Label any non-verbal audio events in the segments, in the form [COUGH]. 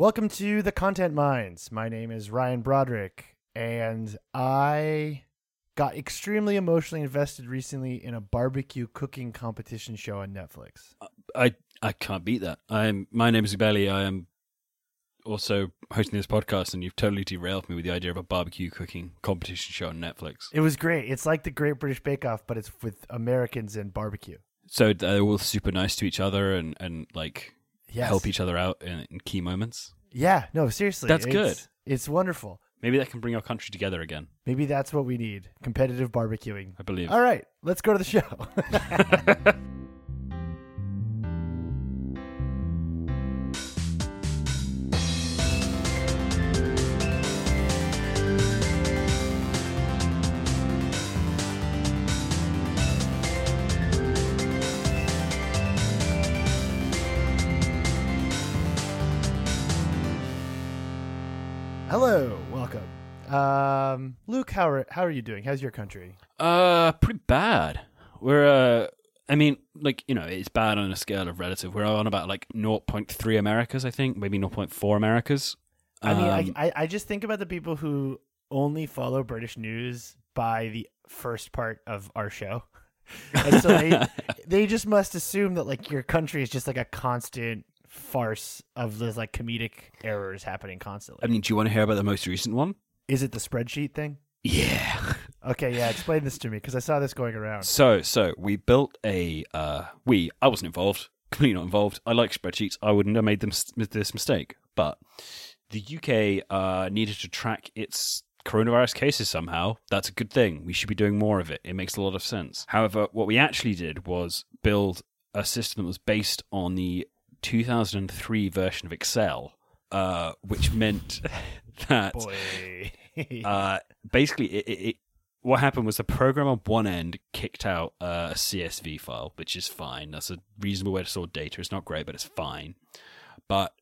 Welcome to the Content Mines. My name is Ryan Broderick, and I got extremely emotionally invested recently in a barbecue cooking competition show on Netflix. I I can't beat that. I'm my name is Luke Bailey. I am also hosting this podcast, and you've totally derailed me with the idea of a barbecue cooking competition show on Netflix. It was great. It's like the Great British Bake Off, but it's with Americans and barbecue. So they're all super nice to each other and and like Yes. help each other out in, in key moments. Yeah, no, seriously. That's it's- good. It's wonderful. Maybe that can bring our country together again. Maybe that's what we need competitive barbecuing. I believe. All right, let's go to the show. [LAUGHS] [LAUGHS] Hello, welcome. Um, Luke, how are how are you doing? How's your country? Uh, pretty bad. We're uh, I mean, like you know, it's bad on a scale of relative. We're on about like 0.3 Americas, I think, maybe 0.4 Americas. I mean, Um, I, I I just think about the people who only follow British news by the first part of our show, and so they [LAUGHS] they just must assume that like your country is just like a constant farce of those like comedic errors happening constantly. I mean, do you want to hear about the most recent one? is it the spreadsheet thing? Yeah. [LAUGHS] Okay, yeah, explain this to me because I saw this going around. So, so we built a uh, we. I wasn't involved. [LAUGHS] Completely not involved. I like spreadsheets. I wouldn't have made them this mistake. But the UK uh, needed to track its coronavirus cases somehow. That's a good thing. We should be doing more of it. It makes a lot of sense. However, what we actually did was build a system that was based on the 2003 version of Excel, uh, which meant [LAUGHS] that [LAUGHS] uh, basically, it, it, it, what happened was the program on one end kicked out uh, a CSV file, which is fine. That's a reasonable way to store data. It's not great, but it's fine. But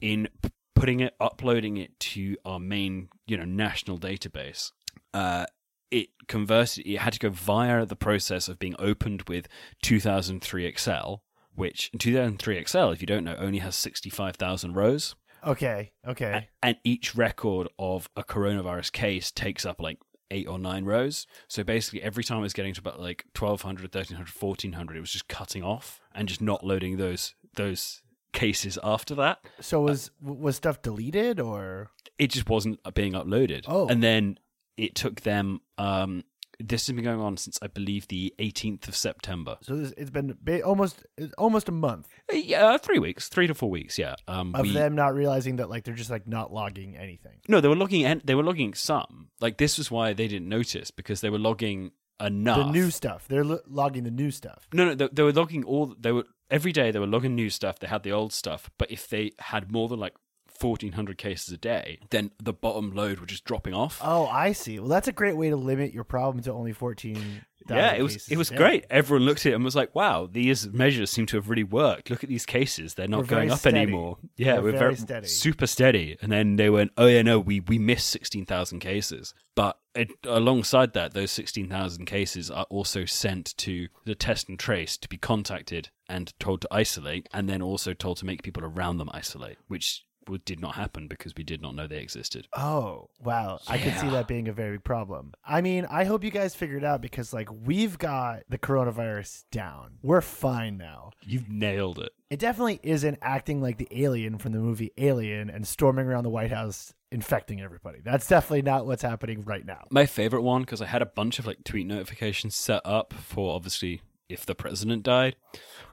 in p- putting it, uploading it to our main, you know, national database, uh, it converted. It had to go via the process of being opened with 2003 Excel, which in 2003 Excel, if you don't know, only has 65,000 rows okay, okay, a- and each record of a coronavirus case takes up like eight or nine rows. So basically, every time it was getting to about like 1200, 1300, 1400, it was just cutting off and just not loading those those cases after that. so was was stuff deleted or It just wasn't being uploaded. Oh. And then it took them. Um, this has been going on since I believe the 18th of September. so this, it's been almost almost a month Uh, Yeah, three weeks, three to four weeks. Yeah. Um, of we- them not realizing that like they're just like not logging anything. No, they were logging. en- They were logging some. Like this was why they didn't notice because they were logging enough. The new stuff. They're lo- logging the new stuff. No, no, they, they were logging all. They were every day. They were logging new stuff. They had the old stuff. But if they had more than like fourteen hundred cases a day, then the bottom load were just dropping off. Oh, I see. Well, that's a great way to limit your problem to only fourteen. yeah, it was it was great. Everyone looked at it and was like, "Wow, these measures seem to have really worked. Look at these cases; they're not We're going up steady. anymore. Yeah, We're we're, very very, steady. super steady." And then they went, "Oh yeah, no, we we missed sixteen thousand cases." But it, alongside that, those sixteen thousand cases are also sent to the test and trace to be contacted and told to isolate, and then also told to make people around them isolate, which did not happen because we did not know they existed. Oh, wow. I could see that being a very big problem. I mean, I hope you guys figure it out because like we've got the coronavirus down. We're fine now. You've nailed it. It definitely isn't acting like the alien from the movie Alien and storming around the White House infecting everybody. That's definitely not what's happening right now. My favorite one because I had a bunch of like tweet notifications set up for obviously if the president died.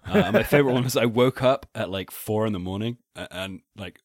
Uh, my favorite one [LAUGHS] was I woke up at like four in the morning and, and like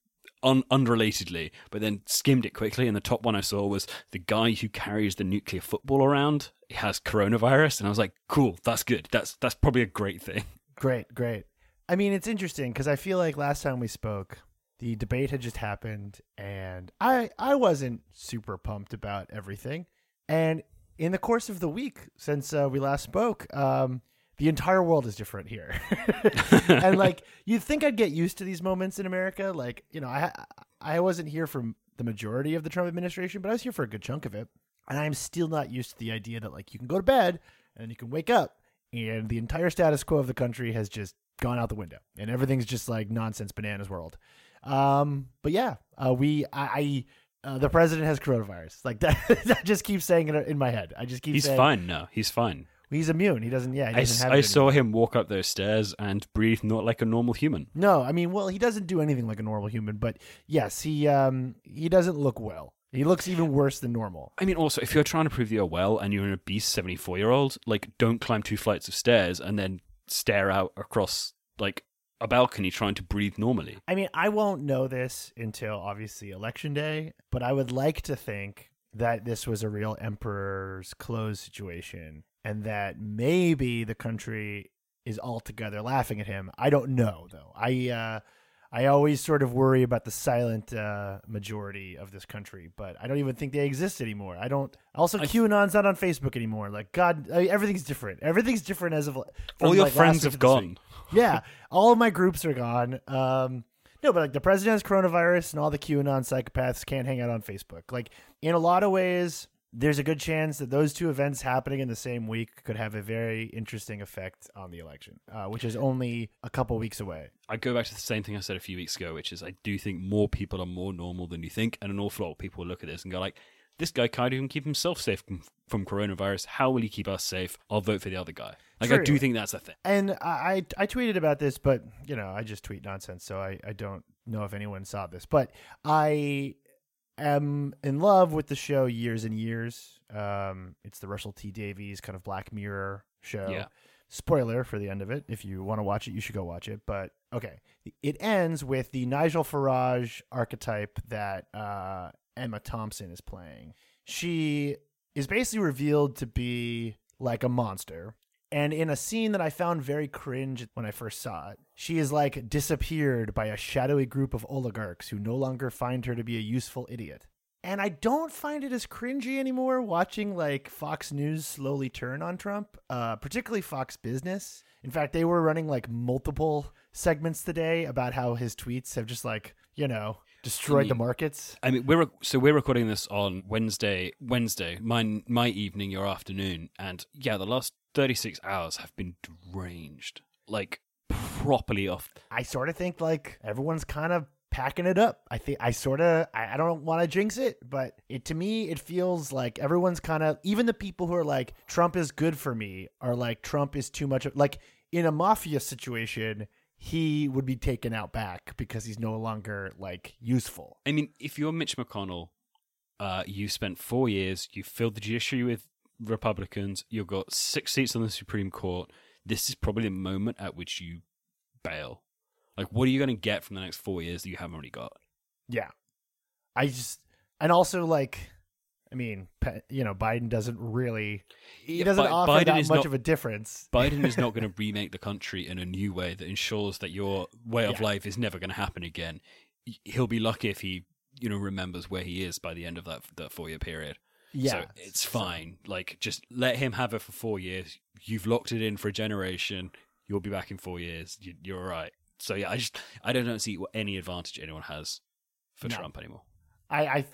un- unrelatedly, but then skimmed it quickly, and the top one I saw was the guy who carries the nuclear football around has coronavirus, and I was like, cool, that's good. That's that's probably a great thing. [LAUGHS] Great, great. I mean, it's interesting because I feel like last time we spoke, the debate had just happened, and I I wasn't super pumped about everything. And in the course of the week since uh, we last spoke, um, the entire world is different here. [LAUGHS] and like [LAUGHS] you'd think I'd get used to these moments in America. Like you know, I I wasn't here for the majority of the Trump administration, but I was here for a good chunk of it, and I'm still not used to the idea that like you can go to bed and you can wake up and the entire status quo of the country has just gone out the window and everything's just like nonsense bananas world Um, but yeah, uh, we I. I uh, the president has coronavirus. Like [LAUGHS] that, I just keeps saying it in my head. I just keep He's saying fine now. He's fine. He's immune. He doesn't. Yeah, he I, doesn't have I saw him walk up those stairs and breathe not like a normal human. No, I mean, well, he doesn't do anything like a normal human, but yes, he um he doesn't look well. He looks even worse than normal. I mean, also, if you're trying to prove you're well and you're an obese 74 year old, like, don't climb two flights of stairs and then stare out across, like, a balcony trying to breathe normally. I mean, I won't know this until obviously election day, but I would like to think that this was a real emperor's clothes situation and that maybe the country is altogether laughing at him. I don't know though. I uh I always sort of worry about the silent uh, majority of this country, but I don't even think they exist anymore. I don't. Also, I- QAnon's not on Facebook anymore. Like, God, I, everything's different. Everything's different as of from, All your like, friends have gone. yeah, all of my groups are gone. Um, no, but like the president has coronavirus, and all the QAnon psychopaths can't hang out on Facebook. Like in a lot of ways, there's a good chance that those two events happening in the same week could have a very interesting effect on the election, uh, which is only a couple weeks away. I go back to the same thing I said a few weeks ago, which is I do think more people are more normal than you think, and an awful lot of people will look at this and go like, "This guy can't even keep himself safe from, from coronavirus. How will he keep us safe? I'll vote for the other guy." Like I do think that's a thing. And I, I I tweeted about this, but you know I just tweet nonsense, so I, I don't know if anyone saw this. But I am in love with the show Years and Years. Um, it's the Russell T Davies kind of Black Mirror show. Yeah. Spoiler for the end of it. If you want to watch it, you should go watch it. But okay, it ends with the Nigel Farage archetype that uh, Emma Thompson is playing. She is basically revealed to be like a monster. And in a scene that I found very cringe when I first saw it, she is like disappeared by a shadowy group of oligarchs who no longer find her to be a useful idiot. And I don't find it as cringy anymore watching like Fox News slowly turn on Trump, uh, particularly Fox Business. In fact, they were running like multiple segments today about how his tweets have just like, you know, destroyed the markets. I mean, we're so we're recording this on Wednesday. Wednesday, my my evening, your afternoon, and yeah, the last thirty six hours have been deranged, like properly off. I sort of think like everyone's kind of packing it up. I think I sort of I, I don't want to jinx it, but it to me it feels like everyone's kind of even the people who are like Trump is good for me are like Trump is too much of like in a mafia situation he would be taken out back because he's no longer like useful. I mean, if you're Mitch McConnell, uh, you spent four years, you filled the judiciary with Republicans, you've got six seats on the Supreme Court. This is probably the moment at which you bail. Like, what are you going to get from the next four years that you haven't already got? Yeah. I just and also like I mean, you know, Biden doesn't really he Yeah, doesn't offer Biden that much not- of a difference. Biden is not [LAUGHS] going to remake the country in a new way that ensures that your way of Yeah. life is never going to happen again. He'll be lucky if he, you know, remembers where he is by the end of that that four year period. Yeah. so it's fine. Like, just let him have it for four years. You've locked it in for a generation. You'll be back in four years. You, you're all right. So yeah, I just I don't see what any advantage anyone has for No. Trump anymore. I, I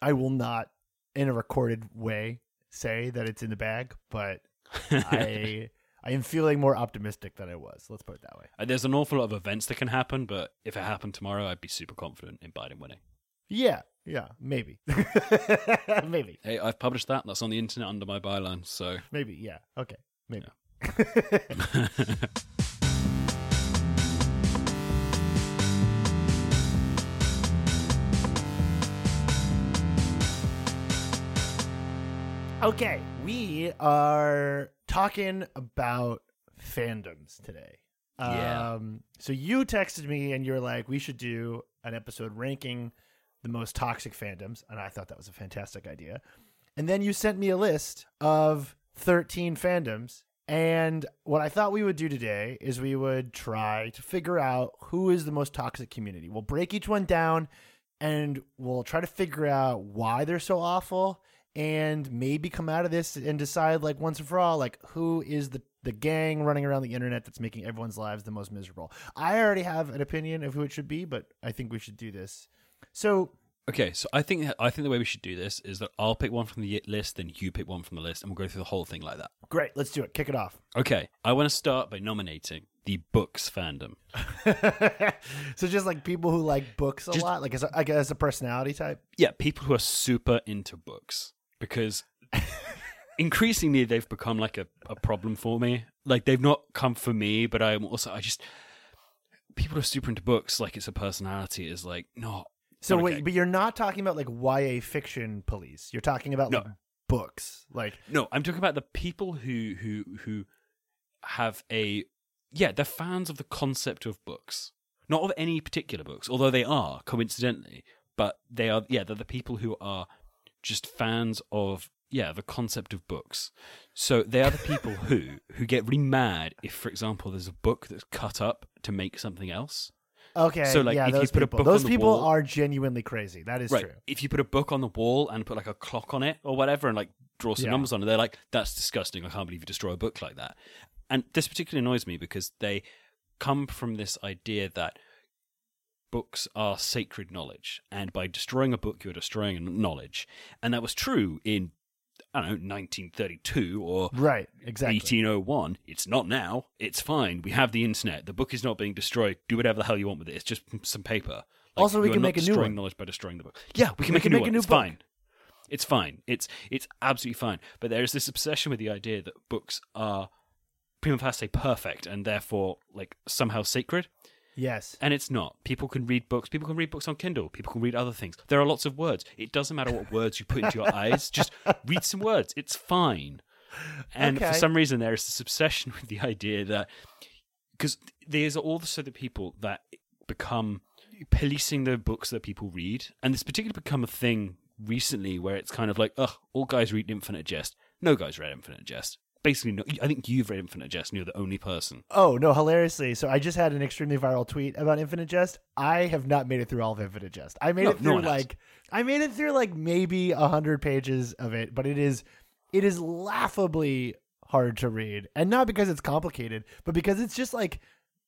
I will not in a recorded way say that it's in the bag, but [LAUGHS] I I am feeling more optimistic than I was. Let's put it that way. Uh, There's an awful lot of events that can happen, but if it happened tomorrow, I'd be super confident in Biden winning. Yeah, yeah, maybe, [LAUGHS] maybe, Hey, I've published that. That's on the internet under my byline. So maybe. Yeah, okay, maybe. [LAUGHS] okay, we are talking about fandoms today. Yeah. Um, so you texted me and you're like, we should do an episode ranking the most toxic fandoms, and I thought that was a fantastic idea. And then you sent me a list of 13 fandoms. And what I thought we would do today is we would try to figure out who is the most toxic community. We'll break each one down and we'll try to figure out why they're so awful and maybe come out of this and decide like once and for all like who is the the gang running around the internet that's making everyone's lives the most miserable. I already have an opinion of who it should be, but I think we should do this. So, Okay, so I think I think the way we should do this is that I'll pick one from the list, then you pick one from the list, and we'll go through the whole thing like that. Great, let's do it. Kick it off. Okay, I want to start by nominating the books fandom. [LAUGHS] so just like people who like books a Just- lot, like as a, like as a personality type. Yeah, people who are super into books because [LAUGHS] increasingly they've become like a, a problem for me. Like they've not come for me, but I'm also I just people are super into books like it's a personality is like not So Okay. wait, but you're not talking about like YA fiction police. You're talking about No. like books. Like No, I'm talking about the people who who who have a yeah, they're fans of the concept of books. Not of any particular books, although they are, coincidentally. But they are yeah, they're the people who are just fans of yeah, the concept of books. So they are the people who [LAUGHS] who get really mad if, for example, there's a book that's cut up to make something else. okay, So, like, yeah, if you put a people, book on those people wall- are genuinely crazy. That is right. true. If you put a book on the wall and put like a clock on it or whatever and like draw some Yeah. numbers on it, they're like, that's disgusting. I can't believe you destroy a book like that. And this particularly annoys me because they come from this idea that books are sacred knowledge. And by destroying a book, you're destroying knowledge. And that was true in, I don't know, 1932 or Right, exactly. 1801. It's not now. It's fine. We have the internet. The book is not being destroyed. Do whatever the hell you want with it. It's just some paper. Like, Also, we can make a new destroying one. knowledge by destroying the book. Yeah, we can We make can a new make a one. new it's book. fine. It's fine. It's it's absolutely fine. But there is this obsession with the idea that books are prima facie perfect and therefore like somehow sacred. Yes. And it's not. People can read books. People can read books on Kindle. People can read other things. There are lots of words. It doesn't matter what words you put into your eyes. Just [LAUGHS] read some words. It's fine. And Okay. for some reason, there is this obsession [LAUGHS] with the idea that because there's also the people that become policing the books that people read, and this particularly become a thing recently where it's kind of like, ugh, all guys read Infinite Jest. No guys read Infinite Jest. Basically, no, I think you've read Infinite Jest, and you're the only person. Oh no, hilariously. So I just had an extremely viral tweet about Infinite Jest. I have not made it through all of Infinite Jest. I made No, it no through has. like I made it through like maybe a hundred pages of it, but it is it is laughably hard to read, and not because it's complicated, but because it's just like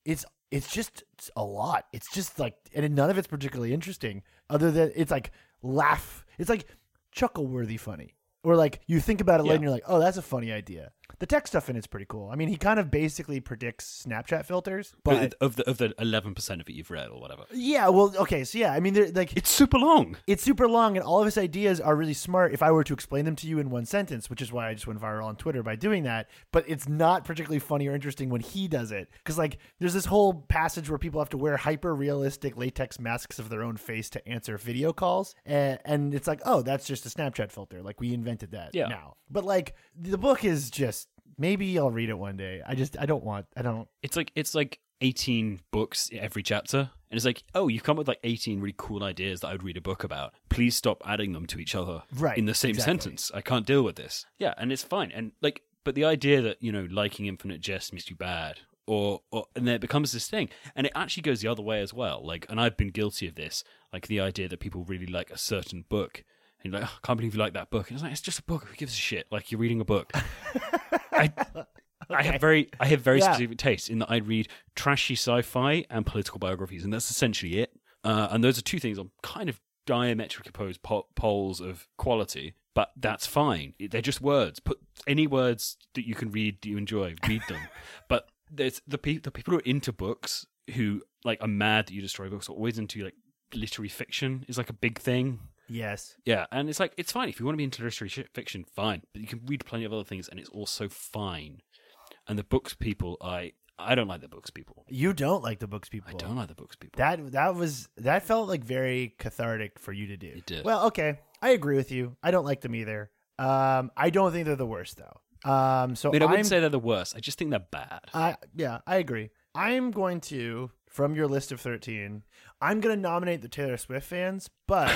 it's it's just a lot. It's just like and none of it's particularly interesting. Other than it's like laugh. It's like chuckle worthy funny. Or like you think about it later and you're like, oh, that's a funny idea. The tech stuff in it's pretty cool. I mean, he kind of basically predicts Snapchat filters, but of the of the eleven percent of it you've read or whatever, yeah, well, okay, so yeah, I mean, they're like it's super long. it's super long, and all of his ideas are really smart. If I were to explain them to you in one sentence, which is why I just went viral on Twitter by doing that, but it's not particularly funny or interesting when he does it, because like there's this whole passage where people have to wear hyper realistic latex masks of their own face to answer video calls, and, and it's like, oh, that's just a Snapchat filter. Like we invented that Yeah. now, but like the book is just maybe I'll read it one day. I just I don't want I don't. It's like it's like eighteen books every chapter, and it's like, oh, you've come up with like eighteen really cool ideas that I would read a book about. Please stop adding them to each other Right, in the same exactly. sentence. I can't deal with this. Yeah, and it's fine. And like, but the idea that you know liking Infinite Jest makes you bad. Or, or, and then it becomes this thing, and it actually goes the other way as well. Like, and I've been guilty of this. Like the idea that people really like a certain book, and you're like, oh, I can't believe you like that book. And it's like, it's just a book. Who gives a shit? Like you're reading a book. [LAUGHS] I, [LAUGHS] I have very, I have very Yeah. specific tastes in that I read trashy sci-fi and political biographies, and that's essentially it. Uh, and those are two things on kind of diametrically opposed po- poles of quality, but that's fine. They're just words. Put any words that you can read that you enjoy, read them. [LAUGHS] but there's the pe- the people who are into books who like are mad that you destroy books are always into like literary fiction is like a big thing. Yes. Yeah, and it's like it's fine if you want to be into literary fiction, fine, but you can read plenty of other things, and it's also fine. And the books people, I I don't like the books people. You don't like the books people. I don't like the books people. That that was that felt like very cathartic for you to do. It did. Well, okay, I agree with you. I don't like them either. Um, I don't think they're the worst though. Um, so I mean, I wouldn't say they're the worst. I just think they're bad. I yeah, I agree. I'm going to from your list of thirteen. I'm going to nominate the Taylor Swift fans, but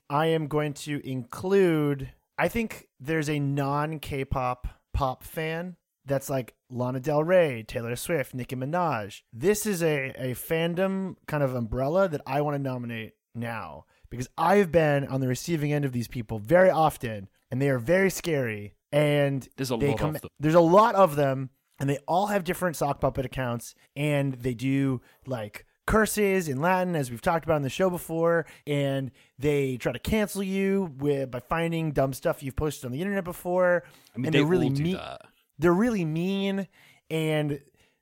[LAUGHS] I am going to include. I think there's a non K-pop pop fan that's like Lana Del Rey, Taylor Swift, Nicki Minaj. This is a a fandom kind of umbrella that I want to nominate now because I've been on the receiving end of these people very often, and they are very scary. And There's a they lot come, of them. There's a lot of them, and they all have different sock puppet accounts, and they do like curses in Latin, as we've talked about on the show before, and they try to cancel you with, by finding dumb stuff you've posted on the internet before. I mean, and they they're really mean. They're really mean, and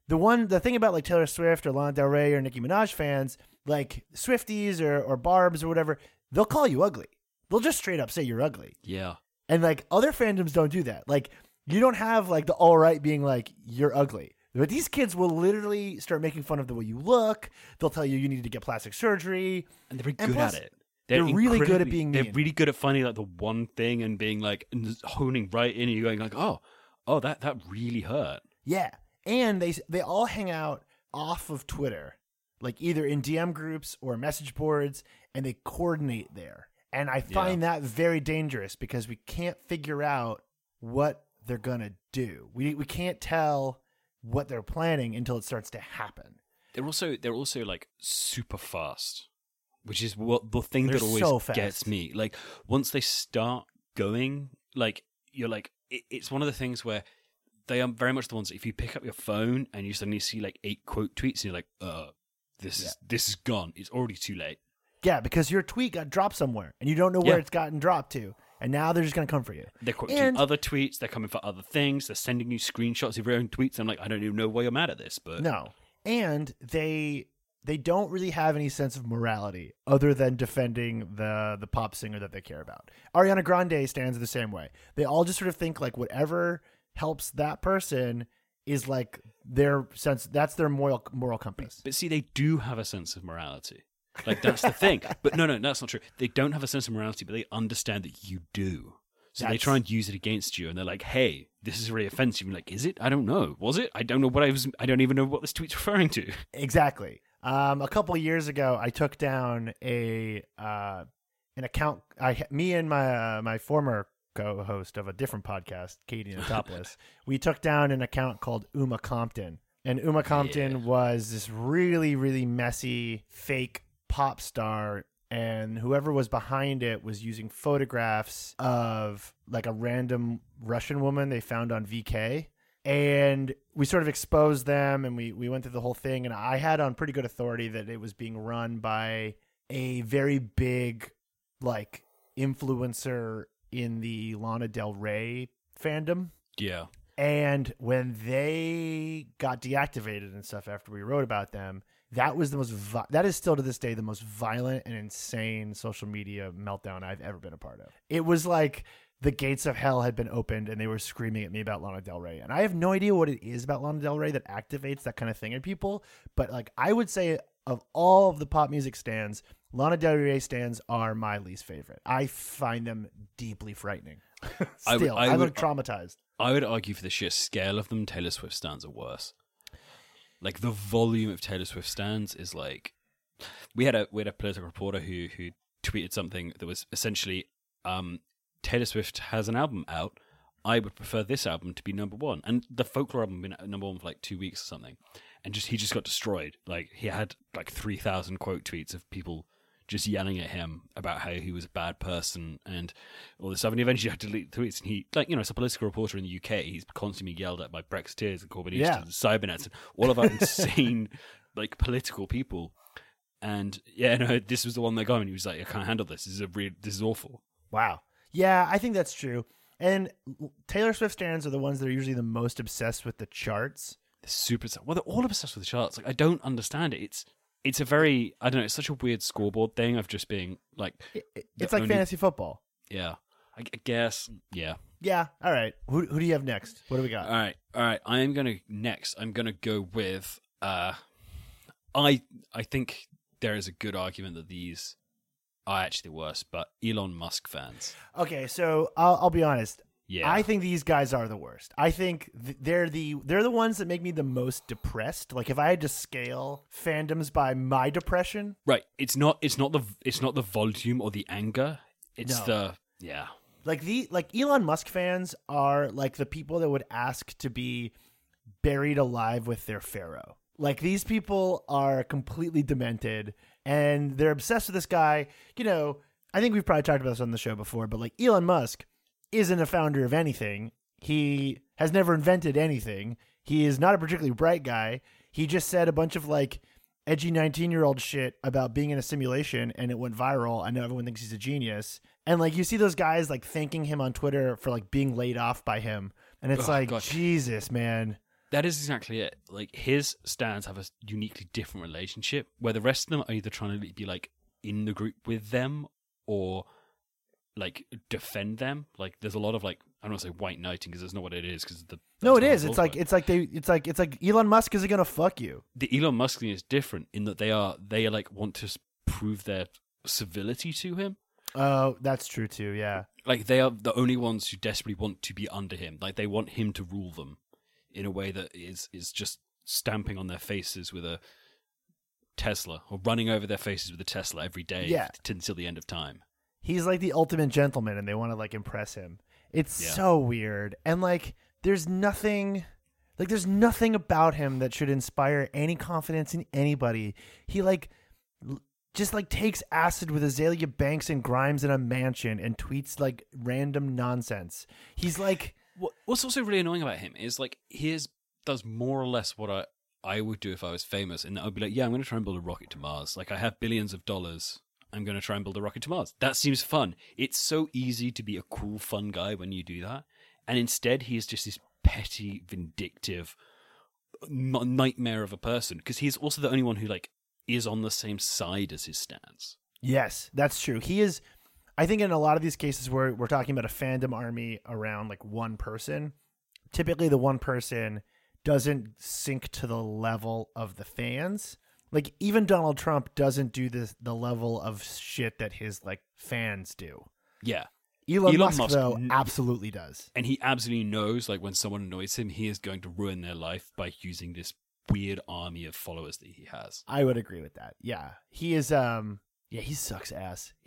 the one the thing about like Taylor Swift or Lana Del Rey or Nicki Minaj fans, like Swifties or or Barb's or whatever, they'll call you ugly. They'll just straight up say you're ugly. Yeah. And like other fandoms don't do that. Like you don't have like the all right being like you're ugly. But these kids will literally start making fun of the way you look. They'll tell you you need to get plastic surgery. and they're And good plus, at it. they're really good at being They're really good at finding like the one thing and being like and honing right in, and you going like, oh, oh, that that really hurt. Yeah. And they they all hang out off of Twitter, like either in DM groups or message boards, and they coordinate there. And I find that very dangerous because we can't figure out what they're gonna do. We we can't tell what they're planning until it starts to happen. They're also they're also like super fast, which is what the thing They're that always so gets me. Like once they start going, like you're like it, it's one of the things where they are very much the ones. If you pick up your phone and you suddenly see like eight quote tweets, and you're like, uh, this is this is gone. It's already too late. Yeah, because your tweet got dropped somewhere and you don't know where Yeah. it's gotten dropped to. And now they're just gonna come for you. They're quoting And- other tweets. They're coming for other things. They're sending you screenshots of your own tweets. I'm like, I don't even know why you're mad at this, but No. And they they don't really have any sense of morality other than defending the the pop singer that they care about. Ariana Grande stands the same way. They all just sort of think like whatever helps that person is like their sense that's their moral moral compass. But see, they do have a sense of morality. Like that's the thing. But no, no, that's not true. They don't have a sense of morality, but they understand that you do. So they try and use it against you, and they're like, "Hey, this is really offensive." You're like, "Is it? I don't know. Was it? I don't know what I was. I don't even know what this tweet's [LAUGHS] referring to." Exactly. Um, a couple of years ago, I took down a uh, an account. I me and my uh, my former co-host of a different podcast, Katie [LAUGHS] Notopoulos, we took down an account called Uma Compton, and Uma Compton was this really really messy fake pop star. And whoever was behind it was using photographs of like a random Russian woman they found on VK and we sort of exposed them and we, we went through the whole thing and i had on pretty good authority that it was being run by a very big like influencer in the lana del rey fandom Yeah, and when they got deactivated and stuff after we wrote about them that was the most vi- that is still to this day the most violent and insane social media meltdown i've ever been a part of it was like the gates of hell had been opened and they were screaming at me about Lana Del Rey. And I have no idea what it is about Lana Del Rey that activates that kind of thing in people. But like I would say of all of the pop music stands, Lana Del Rey stands are my least favorite. I find them deeply frightening. [LAUGHS] I Still, would- I, I look would- traumatized. I would argue for the sheer scale of them, Taylor Swift stands are worse. Like the volume of Taylor Swift stands is like we had a we had a political reporter who who tweeted something that was essentially um, Taylor Swift has an album out. I would prefer this album to be number one, and the folklore album been number one for like two weeks or something, and just he just got destroyed. Like he had like three thousand quote tweets of people just yelling at him about how he was a bad person and all this stuff. And he eventually had to delete the tweets. And he, like, you know, as a political reporter in the UK, he's constantly yelled at by Brexiteers and Corbynistas Yeah. and Cybernats and all of our insane, [LAUGHS] like, political people. And yeah, no, this was the one that got him. And he was like, I can't handle this. This is a real, this is awful. Wow. Yeah, I think that's true. And Taylor Swift stands are the ones that are usually the most obsessed with the charts. They're super. Well, they're all obsessed with the charts. Like, I don't understand it. It's, it's a very, I don't know, it's such a weird scoreboard thing of just being like, It- it- The it's like only- fantasy football. yeah, I, I guess, yeah. Yeah. All right. Who, who do you have next? What do we got? All right, all right. I am gonna next. I'm gonna go with. Uh, I I think there is a good argument that these are actually worse, but Elon Musk fans. Okay, so I'll, I'll be honest. Yeah, I think these guys are the worst. I think th- they're the they're the ones that make me the most depressed. Like if I had to scale fandoms by my depression, right. It's not. It's not the. It's not the volume or the anger. It's No. the. Yeah. like the like Elon Musk fans are like the people that would ask to be buried alive with their pharaoh. Like these people are completely demented and they're obsessed with this guy. You know, I think we've probably talked about this on the show before, but like Elon Musk isn't a founder of anything. He has never invented anything. He is not a particularly bright guy. He just said a bunch of like edgy 19 year old shit about being in a simulation and it went viral. I know everyone thinks he's a genius. And like you see those guys like thanking him on Twitter for like being laid off by him. And it's Oh, like, God. Jesus, man. That is exactly it. Like his stands have a uniquely different relationship, where the rest of them are either trying to be like in the group with them or like defend them. Like there's a lot of like I don't want to say white knighting because that's not what it is. Because the No, it is. It's like it's like they it's like it's like Elon Musk is gonna fuck you. the Elon Musk thing is different in that they are they are like want to prove their civility to him. Oh, that's true too. Yeah. Like they are the only ones who desperately want to be under him. Like they want him to rule them in a way that is is just stamping on their faces with a Tesla or running over their faces with a Tesla every day Yeah. until the end of time. He's like the ultimate gentleman and they want to like impress him. It's Yeah. so weird. And like there's nothing like there's nothing about him that should inspire any confidence in anybody. He like l- just like takes acid with Azealia Banks and Grimes in a mansion and tweets like random nonsense. He's like What, what's also really annoying about him is like he is, does more or less what I I would do if I was famous, and I'd be like, yeah, I'm going to try and build a rocket to Mars. Like I have billions of dollars. I'm going to try and build a rocket to Mars. That seems fun. It's so easy to be a cool, fun guy when you do that, and instead he is just this petty, vindictive nightmare of a person because he's also the only one who like is on the same side as his stance. Yes, that's true. He is. I think in a lot of these cases where we're talking about a fandom army around like one person, typically the one person doesn't sink to the level of the fans. Like even Donald Trump doesn't do this the level of shit that his like fans do. Yeah, Elon, Elon Musk, Musk though n- absolutely does. and he absolutely knows like when someone annoys him he is going to ruin their life by using this weird army of followers that he has I would agree with that. Yeah, he is. Um, yeah, he sucks ass. [LAUGHS]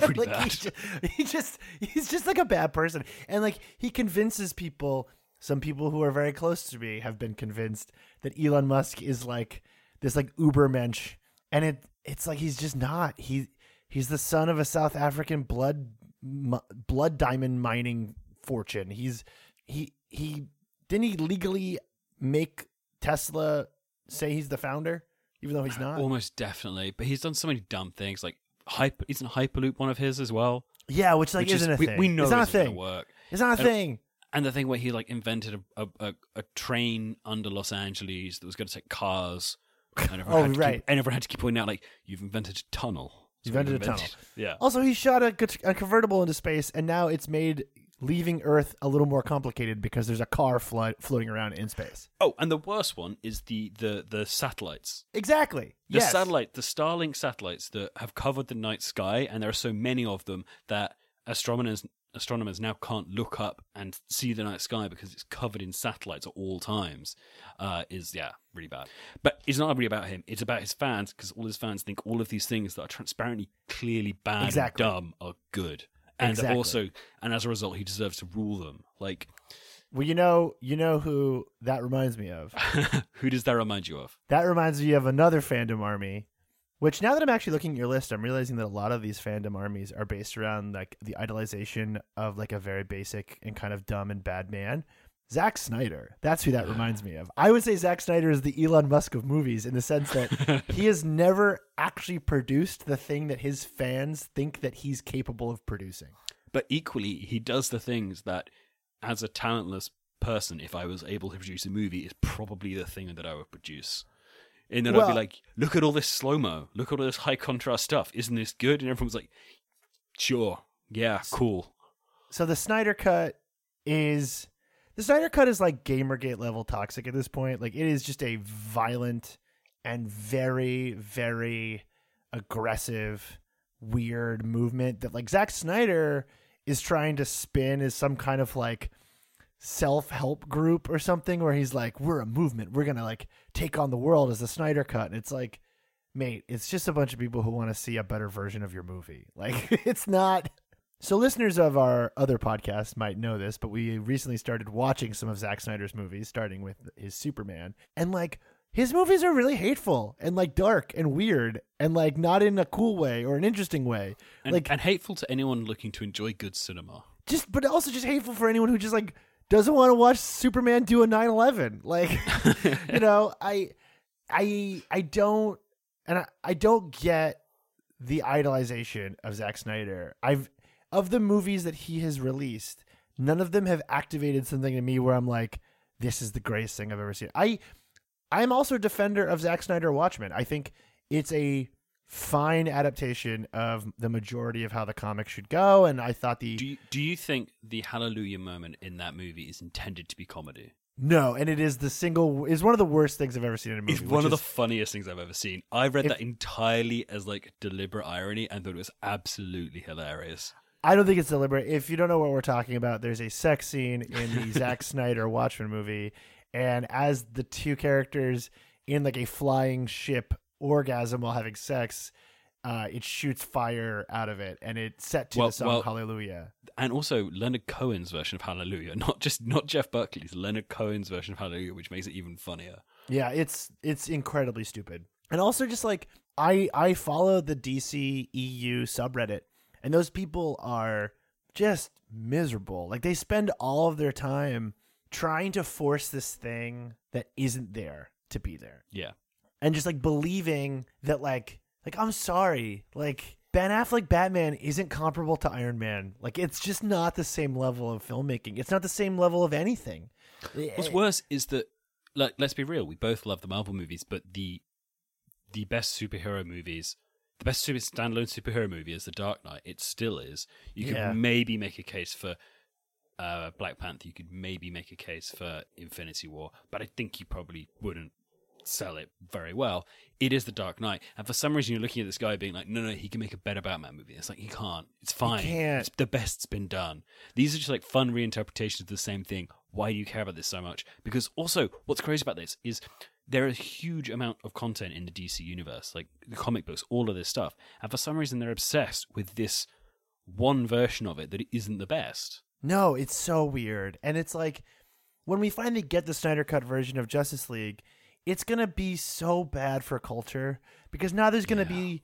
pretty like, bad. He just, he just, he's just like a bad person, and like he convinces people. Some people who are very close to me have been convinced that Elon Musk is like this like ubermensch, and it it's like he's just not. He he's the son of a South African blood blood diamond mining fortune. He's he he didn't he legally make Tesla say he's the founder, even though he's not. almost definitely but he's done so many dumb things like hyper isn't hyperloop one of his as well Yeah, which like which is isn't a we, thing. we know it's not a thing. work It's not a And- thing. and the thing where he like invented a, a, a, a train under los angeles that was going to take cars and everyone, Oh, had to right. keep, and everyone had to keep pointing out like you've invented a tunnel You've invented a tunnel. yeah Also, he shot a, a convertible into space, and now it's made leaving Earth a little more complicated because there's a car float, floating around in space. oh and the worst one is the the the satellites Exactly. The yes. satellite, the Starlink satellites that have covered the night sky, and there are so many of them that astronomers astronomers now can't look up and see the night sky because it's covered in satellites at all times. Uh, is yeah, really bad. But it's not really about him. It's about his fans because all his fans think all of these things that are transparently, clearly bad Exactly. and dumb are good, and Exactly. also, and as a result, he deserves to rule them. Like, Well, you know, you know who that reminds me of. [LAUGHS] who does that remind you of? That reminds me of another fandom army. Which now that I'm actually looking at your list, I'm realizing that a lot of these fandom armies are based around like the idolization of like a very basic and kind of dumb and bad man. Zack Snyder. That's who that [SIGHS] reminds me of. I would say Zack Snyder is the Elon Musk of movies in the sense that he has [LAUGHS] never actually produced the thing that his fans think that he's capable of producing. but equally he does the things that as a talentless person if i was able to produce a movie is probably the thing that i would produce and then i'd be like look at all this slow-mo. Look at all this high contrast stuff. Isn't this good? And everyone's like sure. Yeah cool. So the Snyder cut is the Snyder cut is like Gamergate level toxic at this point. Like it is just a violent and very very aggressive weird movement that like Zack Snyder is trying to spin as some kind of like self-help group or something where he's like we're a movement. We're going to like take on the world as the Snyder cut. And it's like mate it's just a bunch of people who want to see a better version of your movie. [LAUGHS] Like it's not so listeners of our other podcast might know this, but we recently started watching some of Zack Snyder's movies, starting with his Superman, and like his movies are really hateful and like dark and weird and like not in a cool way or an interesting way. and, like and hateful to anyone looking to enjoy good cinema. Just but also just hateful for anyone who just like doesn't want to watch Superman do a 9/11. Like [LAUGHS] you know, I I I don't and I, I don't get the idolization of Zack Snyder. I've of the movies that he has released, none of them have activated something in me where I'm like, this is the greatest thing I've ever seen. I I'm also a defender of Zack Snyder Watchmen. I think it's a fine adaptation of the majority of how the comic should go, and I thought the Do you, do you think the hallelujah moment in that movie is intended to be comedy? no, and it is the single is one of the worst things I've ever seen in a movie. It's one of the funniest things I've ever seen. I read If- that entirely as like deliberate irony and thought it was absolutely hilarious. I don't think it's deliberate. If you don't know what we're talking about, there's a sex scene in the [LAUGHS] Zack Snyder Watchmen movie, and as the two characters in like a flying ship orgasm while having sex, uh, it shoots fire out of it, and it's set to Well- the song well- Hallelujah. And also Leonard Cohen's version of Hallelujah, [LAUGHS] not just not Jeff Buckley's, Leonard Cohen's version of Hallelujah, which makes it even funnier. Yeah, it's it's incredibly stupid. And also just like I I follow the DC EU subreddit and those people are just miserable. Like they spend all of their time trying to force this thing that isn't there to be there. Yeah. And just like believing that like like I'm sorry, like Ben Affleck Batman isn't comparable to Iron Man. Like it's just not the same level of filmmaking. It's not the same level of anything. What's worse is that, like, let's be real, we both love the Marvel movies, but the the best superhero movies, the best super standalone superhero movie is The Dark Knight. It still is. You could Yeah. maybe make a case for uh, Black Panther. You could maybe make a case for Infinity War, but I think you probably wouldn't sell it very well. It is The Dark Knight, and for some reason you're looking at this guy being like, no, no, he can make a better Batman movie. It's like he can't. It's fine. can't. It's the best's been done. These are just like fun reinterpretations of the same thing. Why do you care about this so much? Because also, what's crazy about this is there is a huge amount of content in the DC universe, like the comic books, all of this stuff, and for some reason they're obsessed with this one version of it that isn't the best. No, it's so weird. And it's like when we finally get the Snyder Cut version of Justice League, it's going to be so bad for culture because now there's going to Yeah. be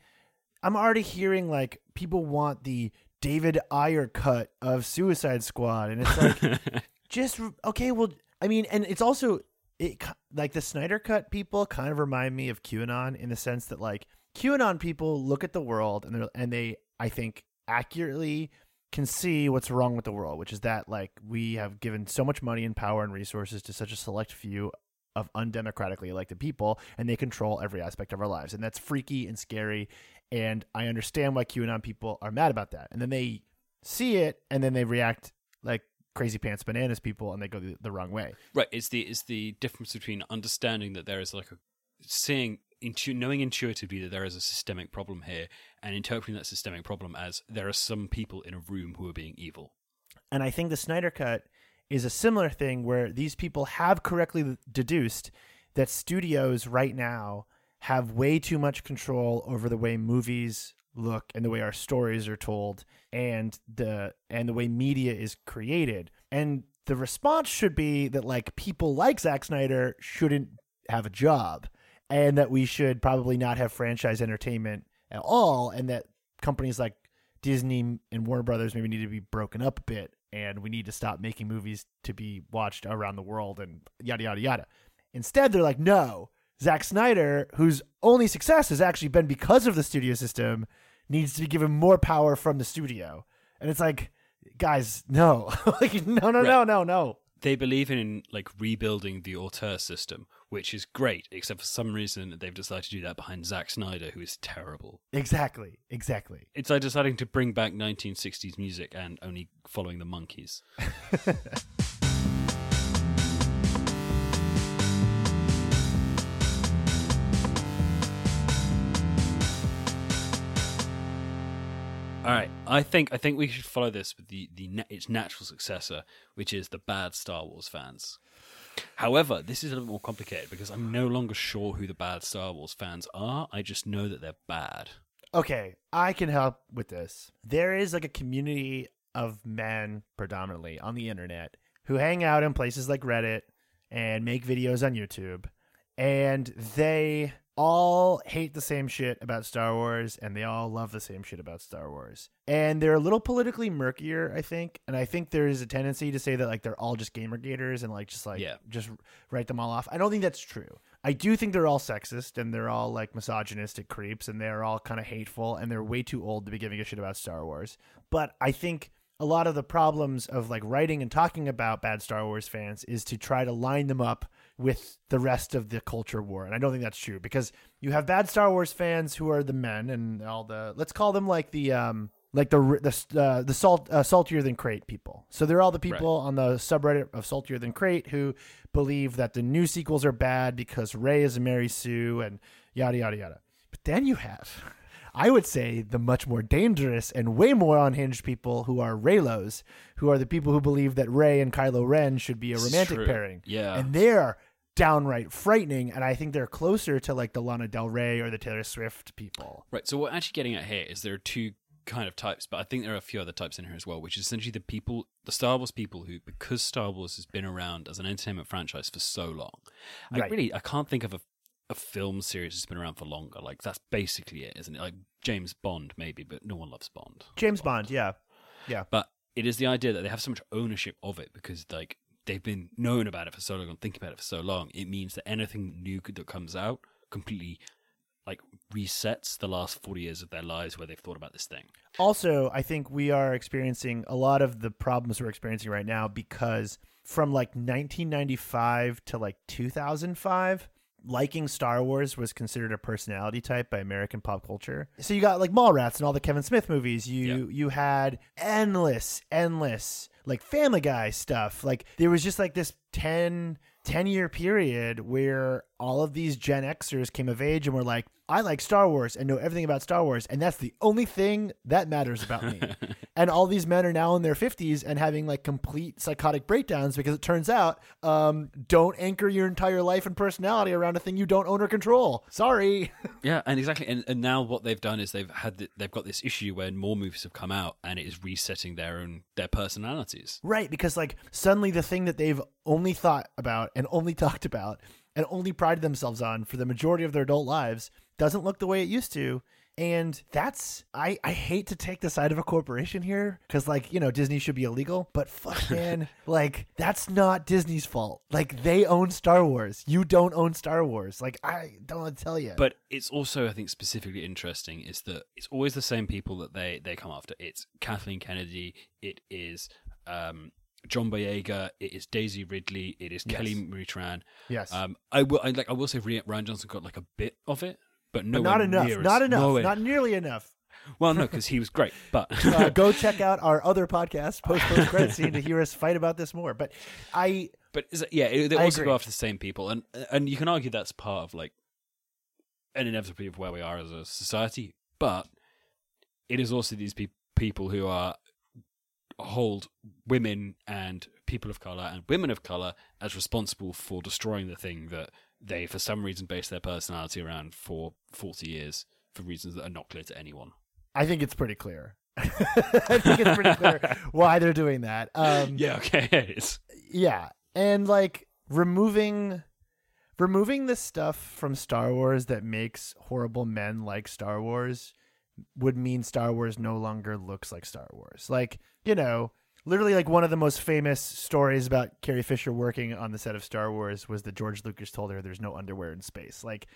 I'm already hearing like people want the David Ayer cut of Suicide Squad and it's like [LAUGHS] just okay, well I mean and it's also it like the Snyder cut people kind of remind me of QAnon in the sense that like QAnon people look at the world and they and they I think accurately can see what's wrong with the world, which is that like we have given so much money and power and resources to such a select few of undemocratically elected people, and they control every aspect of our lives, and that's freaky and scary. And I understand why QAnon people are mad about that, and then they see it, and then they react like crazy pants bananas people, and they go the, the wrong way. Right. It's the it's the difference between understanding that there is like a seeing intu- knowing intuitively that there is a systemic problem here and interpreting that systemic problem as there are some people in a room who are being evil. And I think the Snyder Cut is a similar thing where these people have correctly deduced that studios right now have way too much control over the way movies look and the way our stories are told and the and the way media is created. And the response should be that like people like Zack Snyder shouldn't have a job and that we should probably not have franchise entertainment at all and that companies like Disney and Warner Brothers maybe need to be broken up a bit and we need to stop making movies to be watched around the world and yada yada yada. Instead, they're like, no, Zack Snyder, whose only success has actually been because of the studio system, needs to be given more power from the studio. And it's like, guys, no, [LAUGHS] like, no, no, no, no, no. They believe in like rebuilding the auteur system, which is great, except for some reason they've decided to do that behind Zack Snyder, who is terrible. Exactly, exactly. It's like deciding to bring back 1960s music and only following the Monkees. [LAUGHS] All right, I think I think we should follow this with the the its natural successor, which is the bad Star Wars fans. However, this is a little more complicated because I'm no longer sure who the bad Star Wars fans are. I just know that they're bad. Okay, I can help with this. There is like a community of men predominantly on the internet who hang out in places like Reddit and make videos on YouTube. And they all hate the same shit about Star Wars and they all love the same shit about Star Wars. And they're a little politically murkier, I think. And I think there is a tendency to say that like they're all just gamer gators and like just like Yeah. just write them all off. I don't think that's true. I do think they're all sexist and they're all like misogynistic creeps and they're all kind of hateful and they're way too old to be giving a shit about Star Wars. But I think a lot of the problems of like writing and talking about bad Star Wars fans is to try to line them up with the rest of the culture war. And I don't think that's true because you have bad Star Wars fans who are the men and all the let's call them like the um like the the uh, the salt uh, saltier than Crait people. So they're all the people on the subreddit of saltier than Crait who believe that the new sequels are bad because Rey is a Mary Sue and yada yada yada. But then you have I would say the much more dangerous and way more unhinged people who are Reylos, who are the people who believe that Rey and Kylo Ren should be a romantic pairing. Yeah. And they're downright frightening, and I think they're closer to like the Lana Del Rey or the Taylor Swift people. Right. So what we're actually getting at here is there are two kind of types, but I think there are a few other types in here as well, which is essentially the people, the Star Wars people who, because Star Wars has been around as an entertainment franchise for so long, I Right. really I can't think of a a film series that's been around for longer. Like that's basically it, isn't it? Like James Bond maybe, but no one loves Bond. James Bond, yeah. yeah. But it is the idea that they have so much ownership of it because like they've been known about it for so long and thinking about it for so long. It means that anything new that comes out completely like resets the last 40 years of their lives where they've thought about this thing. Also, I think we are experiencing a lot of the problems we're experiencing right now because from like 1995 to like 2005, liking Star Wars was considered a personality type by American pop culture. So you got like Mallrats and all the Kevin Smith movies. You you had endless, endless like Family Guy stuff. Like there was just like this 10 10 year period where all of these Gen Xers came of age and were like, I like Star Wars and know everything about Star Wars, and that's the only thing that matters about me. [LAUGHS] and all these men are now in their 50s and having like complete psychotic breakdowns because it turns out um, don't anchor your entire life and personality around a thing you don't own or control. Sorry. [LAUGHS] Yeah, and exactly, and, and now what they've done is they've had the, they've got this issue where more movies have come out, and it is resetting their own their personalities. Right, because like suddenly the thing that they've only thought about and only [LAUGHS] talked about and only prided themselves on for the majority of their adult lives doesn't look the way it used to. And that's I I hate to take the side of a corporation here cuz like, you know, Disney should be illegal, but fuck [LAUGHS] man, like that's not Disney's fault. Like they own Star Wars. You don't own Star Wars. Like I don't want to tell you. But it's also, I think, specifically interesting is that it's always the same people that they they come after. It's Kathleen Kennedy. It is um, John Boyega. It is Daisy Ridley. It is Yes. Kelly Marie Tran. yes. Um, I will, I, like, I will say, Rian Johnson got like a bit of it, but, but not enough. Not enough. nowhere- Not nearly enough. well, no, because he was great, but [LAUGHS] uh, go [LAUGHS] check out our other podcast, post post credit scene, to hear us fight about this more. But I, But is it, yeah, it, they I also agree. go after the same people, and and you can argue that's part of like an inevitability of where we are as a society. But it is also these pe- people who are hold women and people of color and women of color as responsible for destroying the thing that they, for some reason, base their personality around for forty years for reasons that are not clear to anyone. I think it's pretty clear. [LAUGHS] I think it's pretty clear [LAUGHS] why they're doing that. Um, Yeah, okay, [LAUGHS] it is. yeah, and like removing removing the stuff from Star Wars that makes horrible men like Star Wars would mean Star Wars no longer looks like Star Wars. Like, you know, literally like one of the most famous stories about Carrie Fisher working on the set of Star Wars was that George Lucas told her there's no underwear in space. Like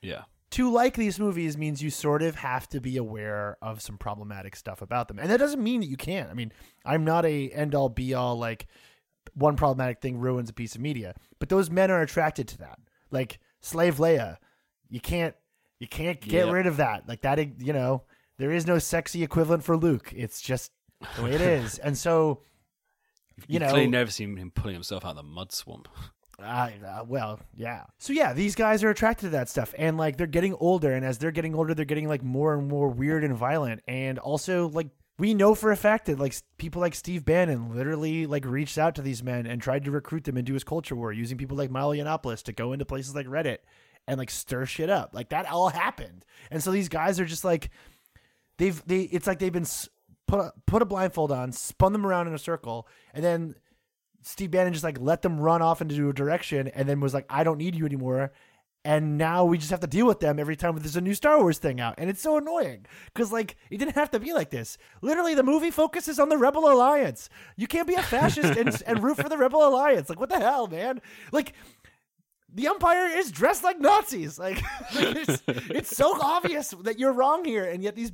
Yeah. to like these movies means you sort of have to be aware of some problematic stuff about them. And that doesn't mean that you can't. I mean, I'm not a end all be all like one problematic thing ruins a piece of media, but those men are attracted to that. Like Slave Leia, you can't you can't get Yep. rid of that. Like that you know, there is no sexy equivalent for Luke. It's just the way it is. And so [LAUGHS] You You've know- clearly never seen him pulling himself out of the mud swamp. [LAUGHS] I uh, well, yeah. So yeah, these guys are attracted to that stuff, and like they're getting older, and as they're getting older, they're getting like more and more weird and violent, and also like we know for a fact that like people like Steve Bannon literally like reached out to these men and tried to recruit them into his culture war, using people like Milo Yiannopoulos to go into places like Reddit and like stir shit up. Like that all happened, and so these guys are just like they've they. It's like they've been put a, put a blindfold on, spun them around in a circle, and then Steve Bannon just like let them run off into a direction and then was like, I don't need you anymore. and now we just have to deal with them every time there's a new Star Wars thing out, and it's so annoying because like it didn't have to be like this. Literally, the movie focuses on the Rebel Alliance. You can't be a fascist and, and root for the Rebel Alliance. Like what the hell, man? Like the Empire is dressed like Nazis. Like [LAUGHS] it's, it's so obvious that you're wrong here, and yet these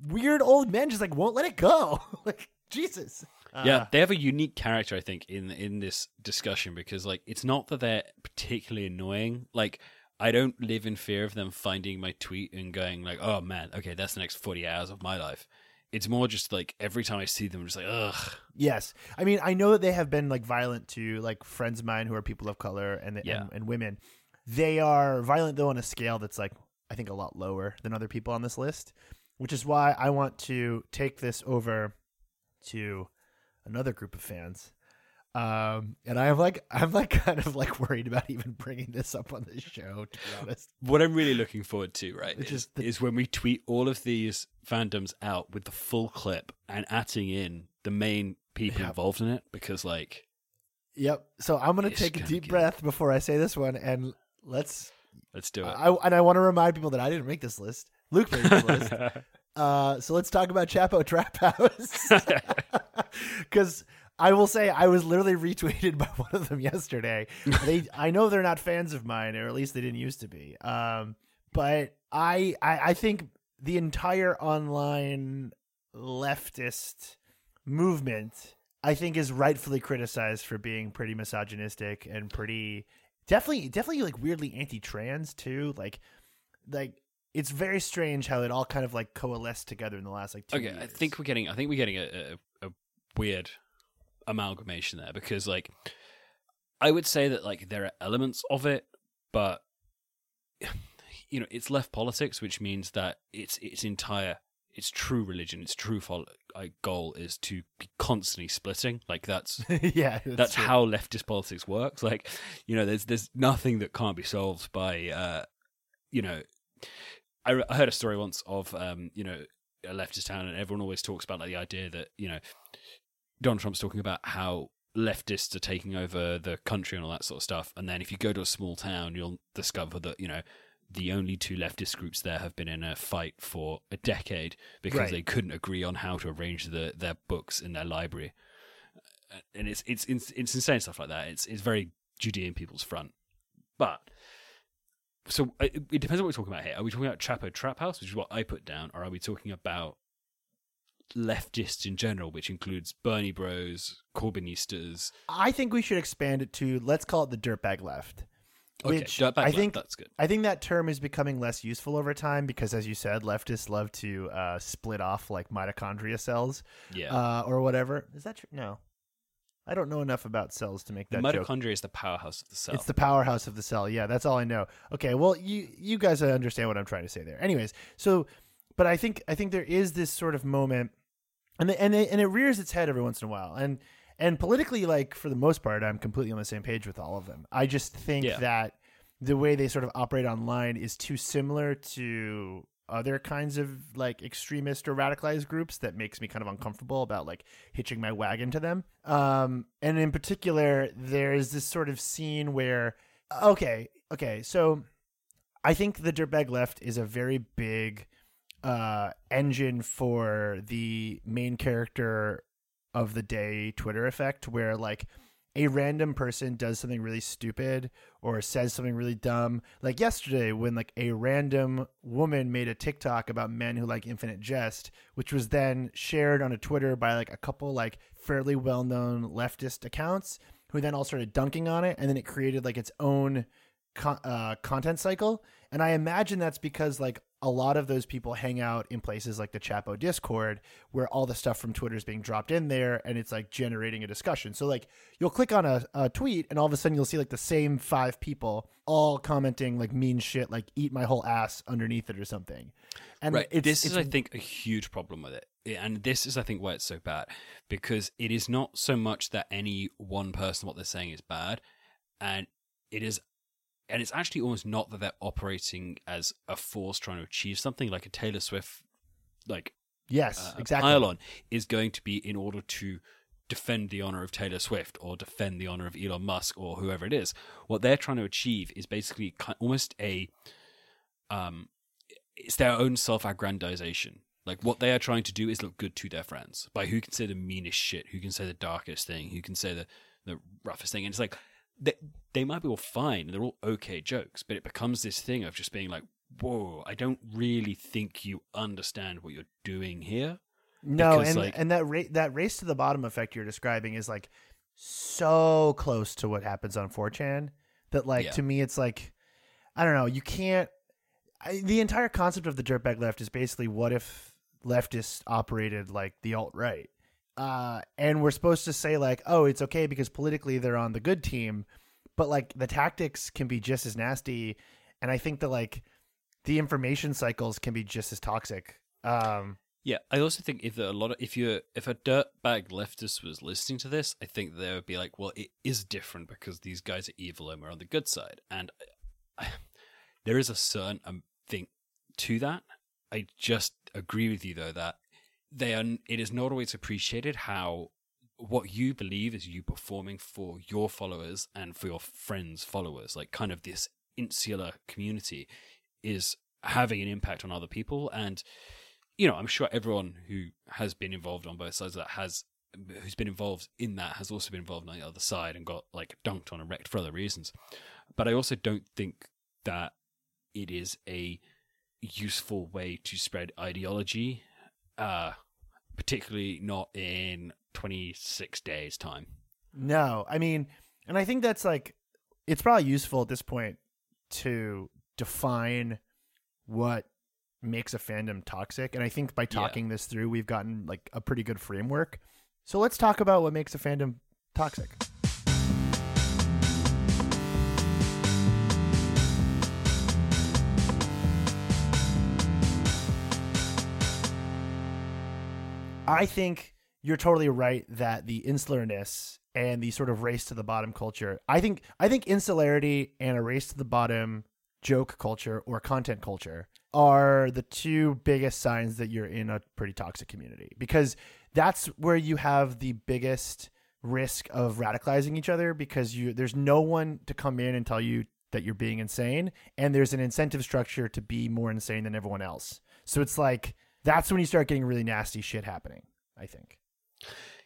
weird old men just like won't let it go. [LAUGHS] like Jesus. yeah, Uh, they have a unique character, I think, in in this discussion because like it's not that they're particularly annoying. Like I don't live in fear of them finding my tweet and going like, "Oh man, okay, that's the next forty hours of my life." It's more just like every time I see them, I'm just like, ugh. Yes, I mean I know that they have been like violent to like friends of mine who are people of color and Yeah. and, and women. They are violent though on a scale that's like I think a lot lower than other people on this list, which is why I want to take this over to another group of fans. Um, and I'm like [LAUGHS] I'm like kind of like worried about even bringing this up on this show. To be honest, What I'm really looking forward to, right, Which is, is the- is when we tweet all of these fandoms out with the full clip and adding in the main people Yeah. involved in it because, like, yep. So I'm gonna take a gonna deep breath before I say this one, and let's let's do it. I, and I want to remind people that I didn't make this list. Luke made this list. Uh, so let's talk about Chapo Trap House. [LAUGHS] Because I will say I was literally retweeted [LAUGHS] by one of them yesterday. They, I know they're not fans of mine, or at least they didn't used to be. Um, but I, I, I think the entire online leftist movement, I think, is rightfully criticized for being pretty misogynistic and pretty definitely, definitely like weirdly anti-trans too. Like, like it's very strange how it all kind of like coalesced together in the last like two okay, I think we're getting. I think we're getting a, a, a weird amalgamation there because, like, I would say that like there are elements of it, but [SIGHS] you know, it's left politics, which means that its its entire its true religion, its true fol- like, goal is to be constantly splitting. Like that's [LAUGHS] yeah, that's true. how leftist politics works. Like, you know, there's there's nothing that can't be solved by, uh, you know, I, I heard a story once of, um, you know, a leftist town, and everyone always talks about like the idea that you know, Donald Trump's talking about how leftists are taking over the country and all that sort of stuff, and then if you go to a small town, you'll discover that you know. The only two leftist groups there have been in a fight for a decade because Right. they couldn't agree on how to arrange the, their books in their library and it's it's it's, it's insane stuff like that. It's it's very Judean people's front, but so it, it depends on what we're talking about here. Are we talking about Chapo Trap House, which is what I put down, or are we talking about leftists in general, which includes Bernie Bros, Corbynistas? I think we should expand it to let's call it the dirtbag left. Okay, Which Dirtbag I left, think that's good. I think that term is becoming less useful over time because, as you said, leftists love to uh, split off like mitochondria cells Yeah, uh, or whatever. Is that true? No, I don't know enough about cells to make the that joke. mitochondria is the powerhouse of the cell. It's the powerhouse of the cell. Yeah, that's all I know. Okay, well, you you guys understand what I'm trying to say there. Anyways, so, but I think I think there is this sort of moment, and the, and it, and it rears its head every once in a while, and and politically, like for the most part, I'm completely on the same page with all of them. I just think Yeah. that the way they sort of operate online is too similar to other kinds of like extremist or radicalized groups that makes me kind of uncomfortable about like hitching my wagon to them. Um, and in particular, there's this sort of scene where, okay, okay, so I think the dirtbag left is a very big uh, engine for the main character of the day Twitter effect, where like a random person does something really stupid or says something really dumb. Like yesterday, when like a random woman made a TikTok about men who like Infinite Jest, which was then shared on a Twitter by like a couple like fairly well known leftist accounts, who then all started dunking on it, and then it created like its own con- uh, content cycle. And I imagine that's because like a lot of those people hang out in places like the Chapo Discord, where all the stuff from Twitter is being dropped in there, and it's like generating a discussion. So like you'll click on a, a tweet, and all of a sudden you'll see like the same five people all commenting like mean shit, like "eat my whole ass" underneath it or something. And right. it's, this is, I think, a huge problem with it, and this is, I think, why it's so bad because it is not so much that any one person what they're saying is bad, and it is, and it's actually almost not that they're operating as a force trying to achieve something like a Taylor Swift, like yes, uh, exactly. pylon is going to be in order to defend the honor of Taylor Swift or defend the honor of Elon Musk or whoever it is. What they're trying to achieve is basically almost a um it's their own self-aggrandization. Like what they are trying to do is look good to their friends by who can say the meanest shit, who can say the darkest thing, who can say the the roughest thing. And it's like they, they might be all fine, they're all okay jokes, but it becomes this thing of just being like, whoa, I don't really think you understand what you're doing here. No, because, and like, and that ra- that race to the bottom effect you're describing is like so close to what happens on 4chan that like yeah. to me it's like I don't know, you can't I, the entire concept of the dirtbag left is basically what if leftists operated like the alt right. Uh, and we're supposed to say like, oh, it's okay because politically they're on the good team, but like the tactics can be just as nasty, and I think that like the information cycles can be just as toxic. Um, yeah, I also think if a lot of if you if a dirtbag leftist was listening to this, I think they would be like, well, it is different because these guys are evil and we're on the good side, and I, there is a certain um, thing to that. I just agree with you though that they are. It is not always appreciated how what you believe is you performing for your followers and for your friends' followers, like kind of this insular community, is having an impact on other people. And you know, I'm sure everyone who has been involved on both sides of that has who's been involved in that has also been involved on the other side and got like dunked on and wrecked for other reasons. But I also don't think that it is a useful way to spread ideology, uh, particularly not in 26 days' time. No, I mean, and I think that's like, it's probably useful at this point to define what makes a fandom toxic. And I think by talking yeah. this through, we've gotten like a pretty good framework. So let's talk about what makes a fandom toxic. I think you're totally right that the insularness and the sort of race to the bottom culture. I think I think insularity and a race to the bottom joke culture or content culture are the two biggest signs that you're in a pretty toxic community because that's where you have the biggest risk of radicalizing each other because you there's no one to come in and tell you that you're being insane and there's an incentive structure to be more insane than everyone else. So it's like that's when you start getting really nasty shit happening, I think.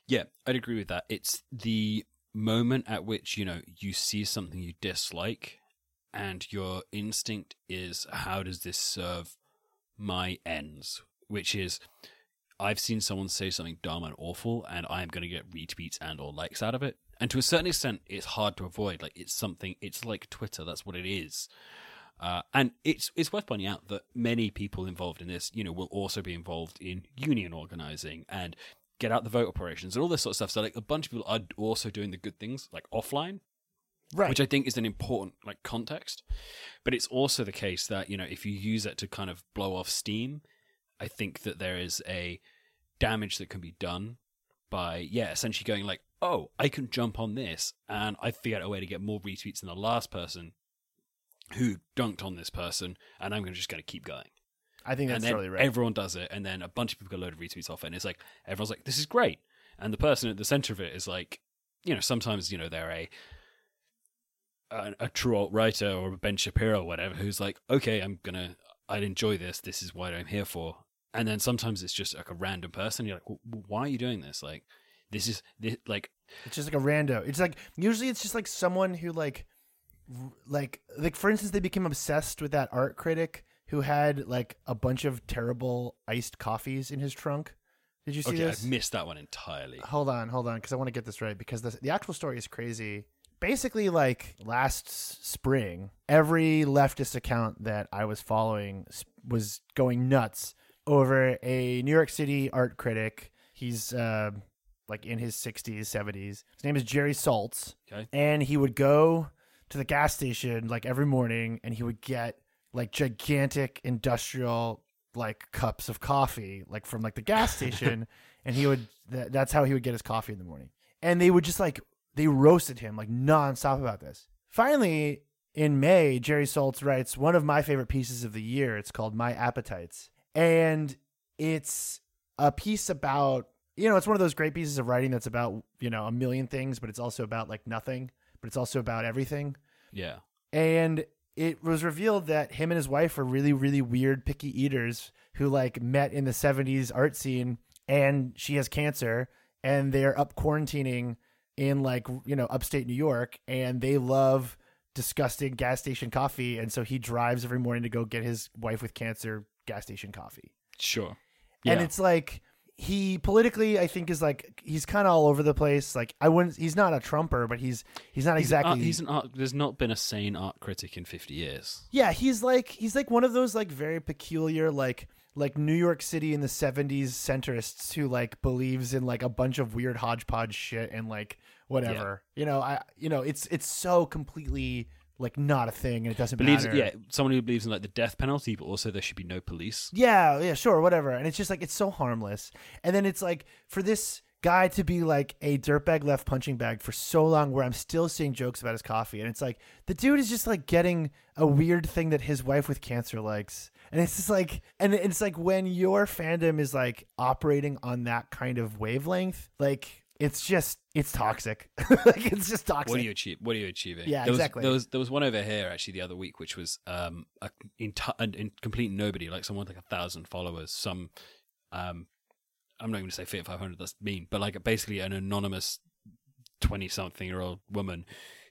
Yeah, I'd agree with that. It's the moment at which, you know, you see something you dislike and your instinct is how does this serve my ends, which is I've seen someone say something dumb and awful and I am going to get retweets and or likes out of it. And to a certain extent it's hard to avoid. Like it's something it's like Twitter, that's what it is. Uh, and it's it's worth pointing out that many people involved in this, you know, will also be involved in union organizing and get out the vote operations and all this sort of stuff. So like a bunch of people are also doing the good things like offline, right? Which I think is an important like context. But it's also the case that you know if you use it to kind of blow off steam, I think that there is a damage that can be done by yeah essentially going like oh I can jump on this and I figured out a way to get more retweets than the last person who dunked on this person, and I'm just going to keep going. I think that's totally right. Everyone does it, and then a bunch of people get a load of retweets off it, and it's like everyone's like, "This is great," and the person at the center of it is like, you know, sometimes you know they're a a, a true alt writer or Ben Shapiro or whatever who's like, "Okay, I'm gonna, I'd enjoy this. This is what I'm here for." And then sometimes it's just like a random person. You're like, well, "Why are you doing this?" Like, this is this, like it's just like a rando. It's like usually it's just like someone who like like like for instance they became obsessed with that art critic who had like a bunch of terrible iced coffees in his trunk. Did you see okay, this? I missed that one entirely. Hold on hold on because i want to get this right because the, the actual story is crazy. Basically like last spring every leftist account that i was following was going nuts over a new york city art critic. He's uh like in his 60s 70s his name is jerry saltz. Okay. and he would go to the gas station like every morning and he would get like gigantic industrial like cups of coffee like from like the gas [LAUGHS] station and he would th- that's how he would get his coffee in the morning. And they would just like they roasted him like nonstop about this. Finally in may jerry saltz writes one of my favorite pieces of the year. It's called my appetites. And it's a piece about you know, it's one of those great pieces of writing that's about, you know, a million things, but it's also about like nothing, but it's also about everything. Yeah. And it was revealed that him and his wife are really, really weird, picky eaters who like met in the 70s art scene and she has cancer and they're up quarantining in like, you know, upstate New York and they love disgusting gas station coffee. And so he drives every morning to go get his wife with cancer gas station coffee. Sure. And it's like, he politically, I think, is like he's kind of all over the place. Like I wouldn't, he's not a Trumper, but he's he's not He's an exactly. art- he's an art. There's not been a sane art critic in 50 years. Yeah, he's like he's like one of those like very peculiar like like New York City in the 70s centrists who like believes in like a bunch of weird hodgepodge shit and like whatever. You know, I you know, it's it's so completely like not a thing and it doesn't Believes, matter. yeah, someone who believes in like the death penalty, but also there should be no police. Yeah, yeah, sure, whatever. And it's just like it's so harmless. And then it's like for this guy to be like a dirtbag left punching bag for so long where I'm still seeing jokes about his coffee and it's like the dude is just like getting a weird thing that his wife with cancer likes. And it's just like and it's like when your fandom is like operating on that kind of wavelength, like it's just it's toxic. [LAUGHS] like it's just toxic. What are you achieve? What are you achieving? Yeah, there was, exactly. There was there was one over here actually the other week, which was um a in, an in complete nobody, like someone with like a thousand followers. Some um, I'm not even going to say fit 500. That's mean, but like basically an anonymous twenty something year old woman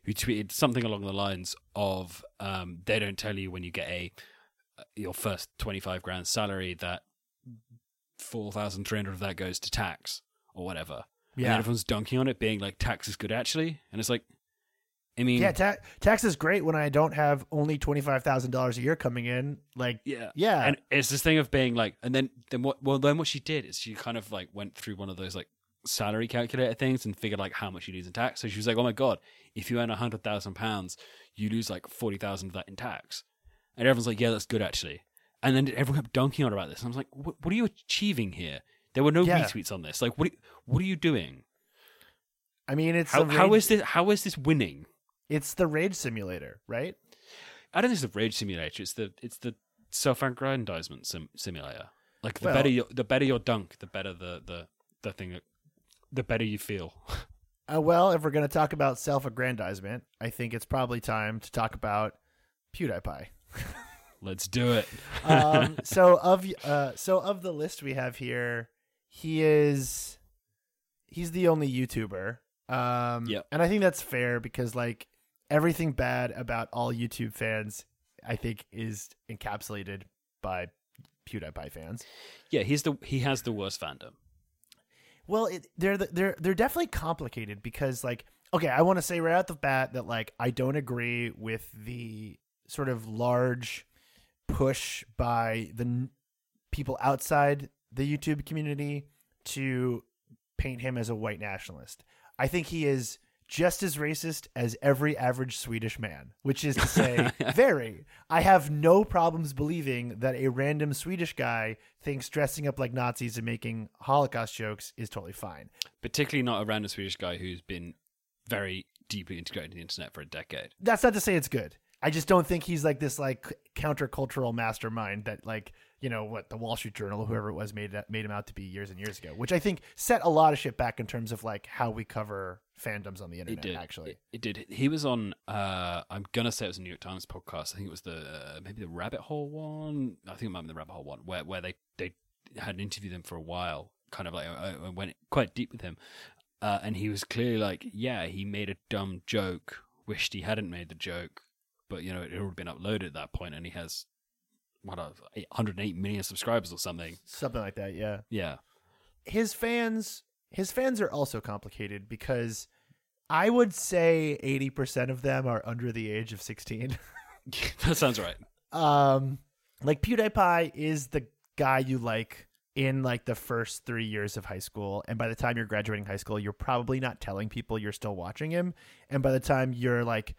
who tweeted something along the lines of um they don't tell you when you get a your first 25 grand salary that 4,300 of that goes to tax or whatever. And Yeah. everyone's dunking on it, being like, tax is good actually. And it's like, I mean, Yeah, ta- tax is great when I don't have only twenty five thousand dollars a year coming in. Like, yeah. yeah, And it's this thing of being like, and then, then what, well, then what she did is she kind of like went through one of those like salary calculator things and figured like how much you lose in tax. So she was like, oh my God, if you earn a hundred thousand pounds, you lose like 40,000 of that in tax. And everyone's like, yeah, that's good actually. And then everyone kept dunking on about this. And I was like, what, what are you achieving here? There were no Yeah. retweets on this. Like, what, what are you doing? I mean, it's How, rage- is this, how is this winning? it's the rage simulator, right? I don't think it's the rage simulator. It's the it's the self-aggrandizement sim- simulator. Like the Well- better your the better your dunk, the better the the the thing. that- The better you feel. [LAUGHS] Uh, well, if we're going to talk about self-aggrandizement, I think it's probably time to talk about PewDiePie. [LAUGHS] Let's do it. um, [LAUGHS] so of uh, so of the list we have here, he is he's the only YouTuber. Um, Yep. and I think that's fair because like everything bad about all YouTube fans, I think, is encapsulated by PewDiePie fans. yeah, he's the he has the worst fandom. Well, it, they're they're they're definitely complicated because like okay, I want to say right out the bat that like I don't agree with the sort of large push by the n- people outside the YouTube community to paint him as a white nationalist. I think he is just as racist as every average Swedish man, which is to say, [LAUGHS] very. I have no problems believing that a random Swedish guy thinks dressing up like Nazis and making Holocaust jokes is totally fine. Particularly not a random Swedish guy who's been very deeply integrated in the internet for a decade. That's not to say it's good. I just don't think he's like this like countercultural mastermind that like you know what the Wall Street Journal, whoever it was, made made him out to be years and years ago. Which I think set a lot of shit back in terms of like how we cover fandoms on the internet. It did actually. It, it did. He was on. Uh, I'm gonna say it was a New York Times podcast. I think it was the uh, maybe the Rabbit Hole one. I think it might be the Rabbit Hole one, where where they they had interviewed him for a while, kind of like I, I went quite deep with him, uh, and he was clearly like, yeah, he made a dumb joke. Wished he hadn't made the joke, but you know it had already been uploaded at that point, and he has what uh, 108 million subscribers or something. Something like that. Yeah. Yeah, his fans his fans are also complicated because I would say 80% of them are under the age of 16. [LAUGHS] [LAUGHS] that sounds right. um like PewDiePie is the guy you like in like the first 3 years of high school and by the time you're graduating high school you're probably not telling people you're still watching him and by the time you're like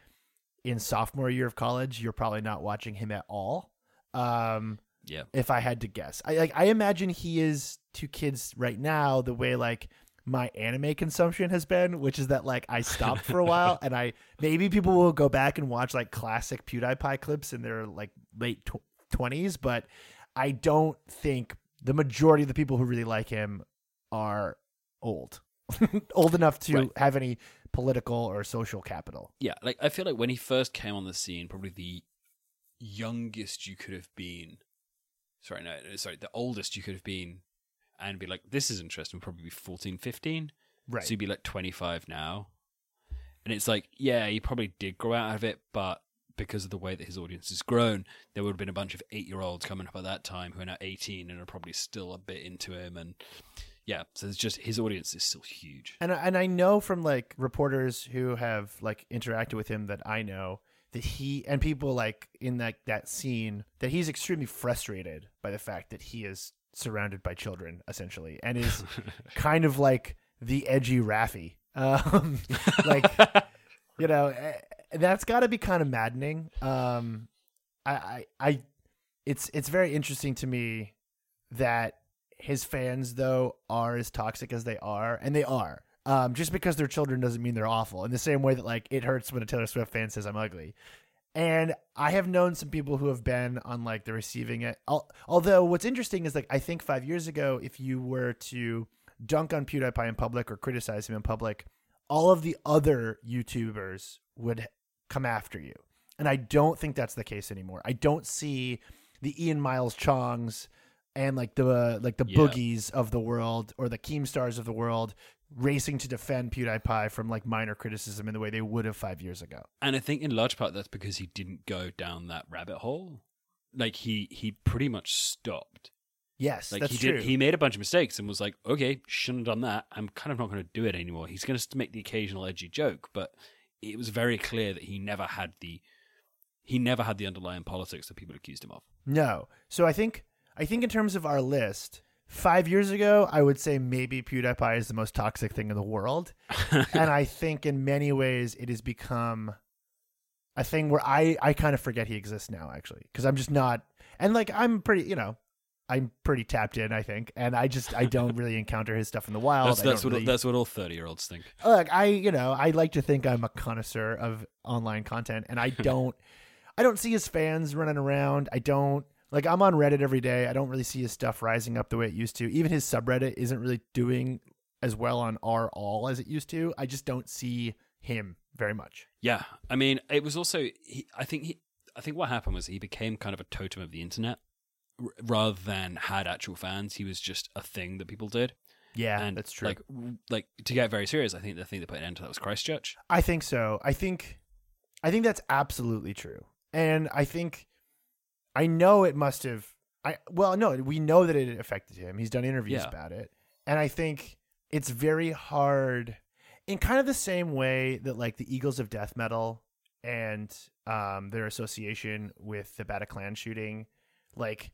in sophomore year of college you're probably not watching him at all. Um Yeah, if I had to guess. I like I imagine he is to kids right now the way like my anime consumption has been, which is that like I stopped for a while [LAUGHS] and I maybe people will go back and watch like classic PewDiePie clips in their like late tw- 20s, but I don't think the majority of the people who really like him are old, [LAUGHS] old enough to Right. have any political or social capital. Yeah, like I feel like when he first came on the scene, probably the youngest you could have been. Sorry, no, no, sorry, the oldest you could have been, and be like, "This is interesting." Would probably be 14, 15. Right. So you'd be like twenty five now, and it's like, yeah, he probably did grow out of it, but because of the way that his audience has grown, there would have been a bunch of eight year olds coming up at that time who are now eighteen and are probably still a bit into him, and yeah, so it's just his audience is still huge. And and I know from like reporters who have like interacted with him that I know that he and people like in that that scene that he's extremely frustrated by the fact that he is surrounded by children essentially and is [LAUGHS] kind of like the edgy Raffi. [LAUGHS] Um, like [LAUGHS] you know eh, that's got to be kind of maddening. Um, I, I I it's it's very interesting to me that his fans though are as toxic as they are, and they are. Um, just because they're children doesn't mean they're awful. In the same way that like it hurts when a Taylor Swift fan says I'm ugly. And I have known some people who have been on like the receiving it. Although what's interesting is like I think five years ago, if you were to dunk on PewDiePie in public or criticize him in public, all of the other YouTubers would come after you. And I don't think that's the case anymore. I don't see the Ian Miles Cheongs and like the like the Yeah. boogies of the world or the Keemstars of the world racing to defend PewDiePie from like minor criticism in the way they would have five years ago. And I think in large part that's because he didn't go down that rabbit hole. Like he he pretty much stopped. Yes, Like that's he true. did he made a bunch of mistakes and was like, okay, shouldn't have done that. I'm kind of not going to do it anymore. He's going to make the occasional edgy joke, but it was very clear that he never had the he never had the underlying politics that people accused him of. No. So I think I think in terms of our list, five years ago, I would say maybe PewDiePie is the most toxic thing in the world. [LAUGHS] and I think in many ways it has become a thing where I, I kind of forget he exists now, actually, because I'm just not. And like, I'm pretty, you know, I'm pretty tapped in, I think. And I just, I don't really encounter his stuff in the [LAUGHS] wild. that's that's what really- that's what all thirty year olds think. Uh, look, I you know I like to think I'm a connoisseur of online content, and I [LAUGHS] don't, I don't see his fans running around. I don't like I'm on Reddit every day. I don't really see his stuff rising up the way it used to. Even his subreddit isn't really doing as well on r all as it used to. I just don't see him very much. Yeah, I mean, it was also. He, I think he. I think what happened was he became kind of a totem of the internet, r- rather than had actual fans. He was just a thing that people did. Yeah, and that's true. Like, like to get very serious, I think the thing that put an end to that was Christchurch. I think so. I think I think that's absolutely true. And I think I know it must have I well no, we know that it affected him. He's done interviews Yeah. about it. And I think it's very hard in kind of the same way that like the Eagles of Death Metal and um their association with the Bataclan shooting, like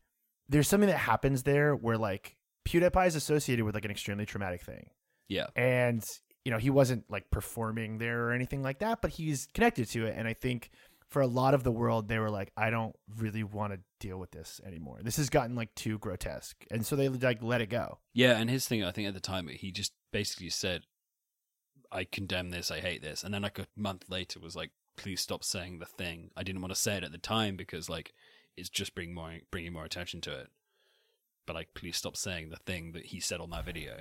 there's something that happens there where like PewDiePie is associated with like an extremely traumatic thing Yeah, and you know he wasn't like performing there or anything like that but he's connected to it and i think for a lot of the world they were like i don't really want to deal with this anymore this has gotten like too grotesque and so they like let it go yeah. And his thing, I think at the time, he just basically said, "I condemn this. I hate this." And then like a month later, was like, "Please stop saying the thing." I didn't want to say it at the time because like it's just bringing more bringing more attention to it. But like, please stop saying the thing that he said on that video.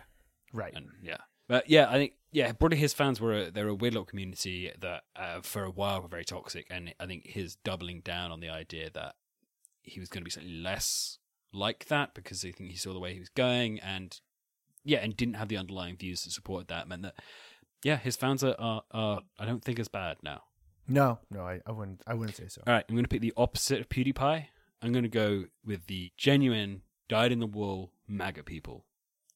right and yeah but yeah i think yeah broadly his fans were a, they're a weird little community that uh, for a while were very toxic. And i think his doubling down on the idea that he was going to be slightly less like that because i think he saw the way he was going and yeah and didn't have the underlying views that supported that meant that yeah his fans are, are, are i don't think as bad now. No no I, I wouldn't i wouldn't say so. All right i'm going to pick the opposite of pewdiepie. I'm going to go with the genuine dyed in the wool maga people.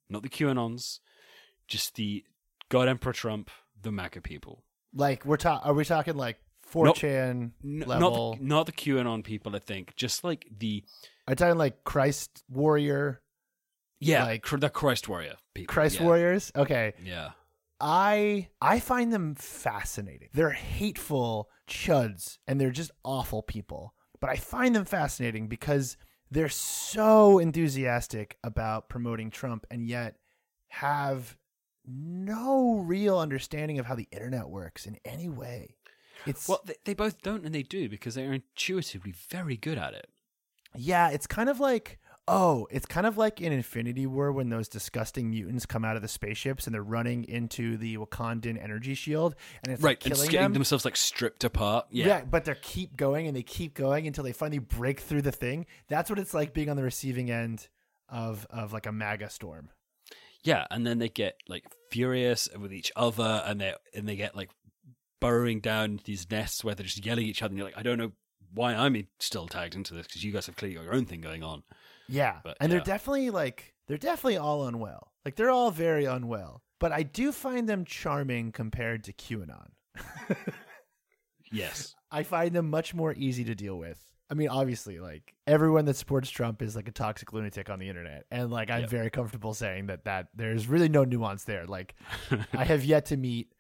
Not the qanons just the god emperor trump the maga people like we're ta- are we talking like 4chan N- level Not the, not the QAnon people, I think. Just like the are you talking like christ warrior yeah, Like- cr- the Christ warrior people. christ yeah. warriors okay Yeah, I I find them fascinating. They're hateful chuds and they're just awful people. But I find them fascinating because they're so enthusiastic about promoting Trump and yet have no real understanding of how the internet works in any way. It's well, they, they both don't, and they do because they are intuitively very good at it. yeah, it's kind of like Oh, it's kind of like in Infinity War when those disgusting mutants come out of the spaceships and they're running into the Wakandan energy shield and it's right, like and killing getting them. themselves like stripped apart. Yeah. but they keep going and they keep going until they finally break through the thing. That's what it's like being on the receiving end of of like a MAGA storm. Yeah, and then they get like furious with each other, and they and they get like burrowing down these nests where they're just yelling at each other. And you're like, I don't know why I'm still tagged into this because you guys have clearly got your own thing going on. Yeah, But, and yeah. they're definitely like they're definitely all unwell. Like they're all very unwell. But I do find them charming compared to QAnon. [LAUGHS] Yes, I find them much more easy to deal with. I mean, obviously, like everyone that supports Trump is like a toxic lunatic on the internet, and like I'm Yep. very comfortable saying that that there's really no nuance there. Like [LAUGHS] I have yet to meet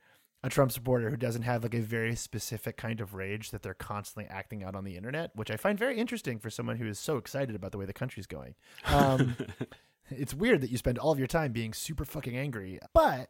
a Trump supporter who doesn't have like a very specific kind of rage that they're constantly acting out on the internet, which I find very interesting for someone who is so excited about the way the country's going. Um, [LAUGHS] it's weird that you spend all of your time being super fucking angry, but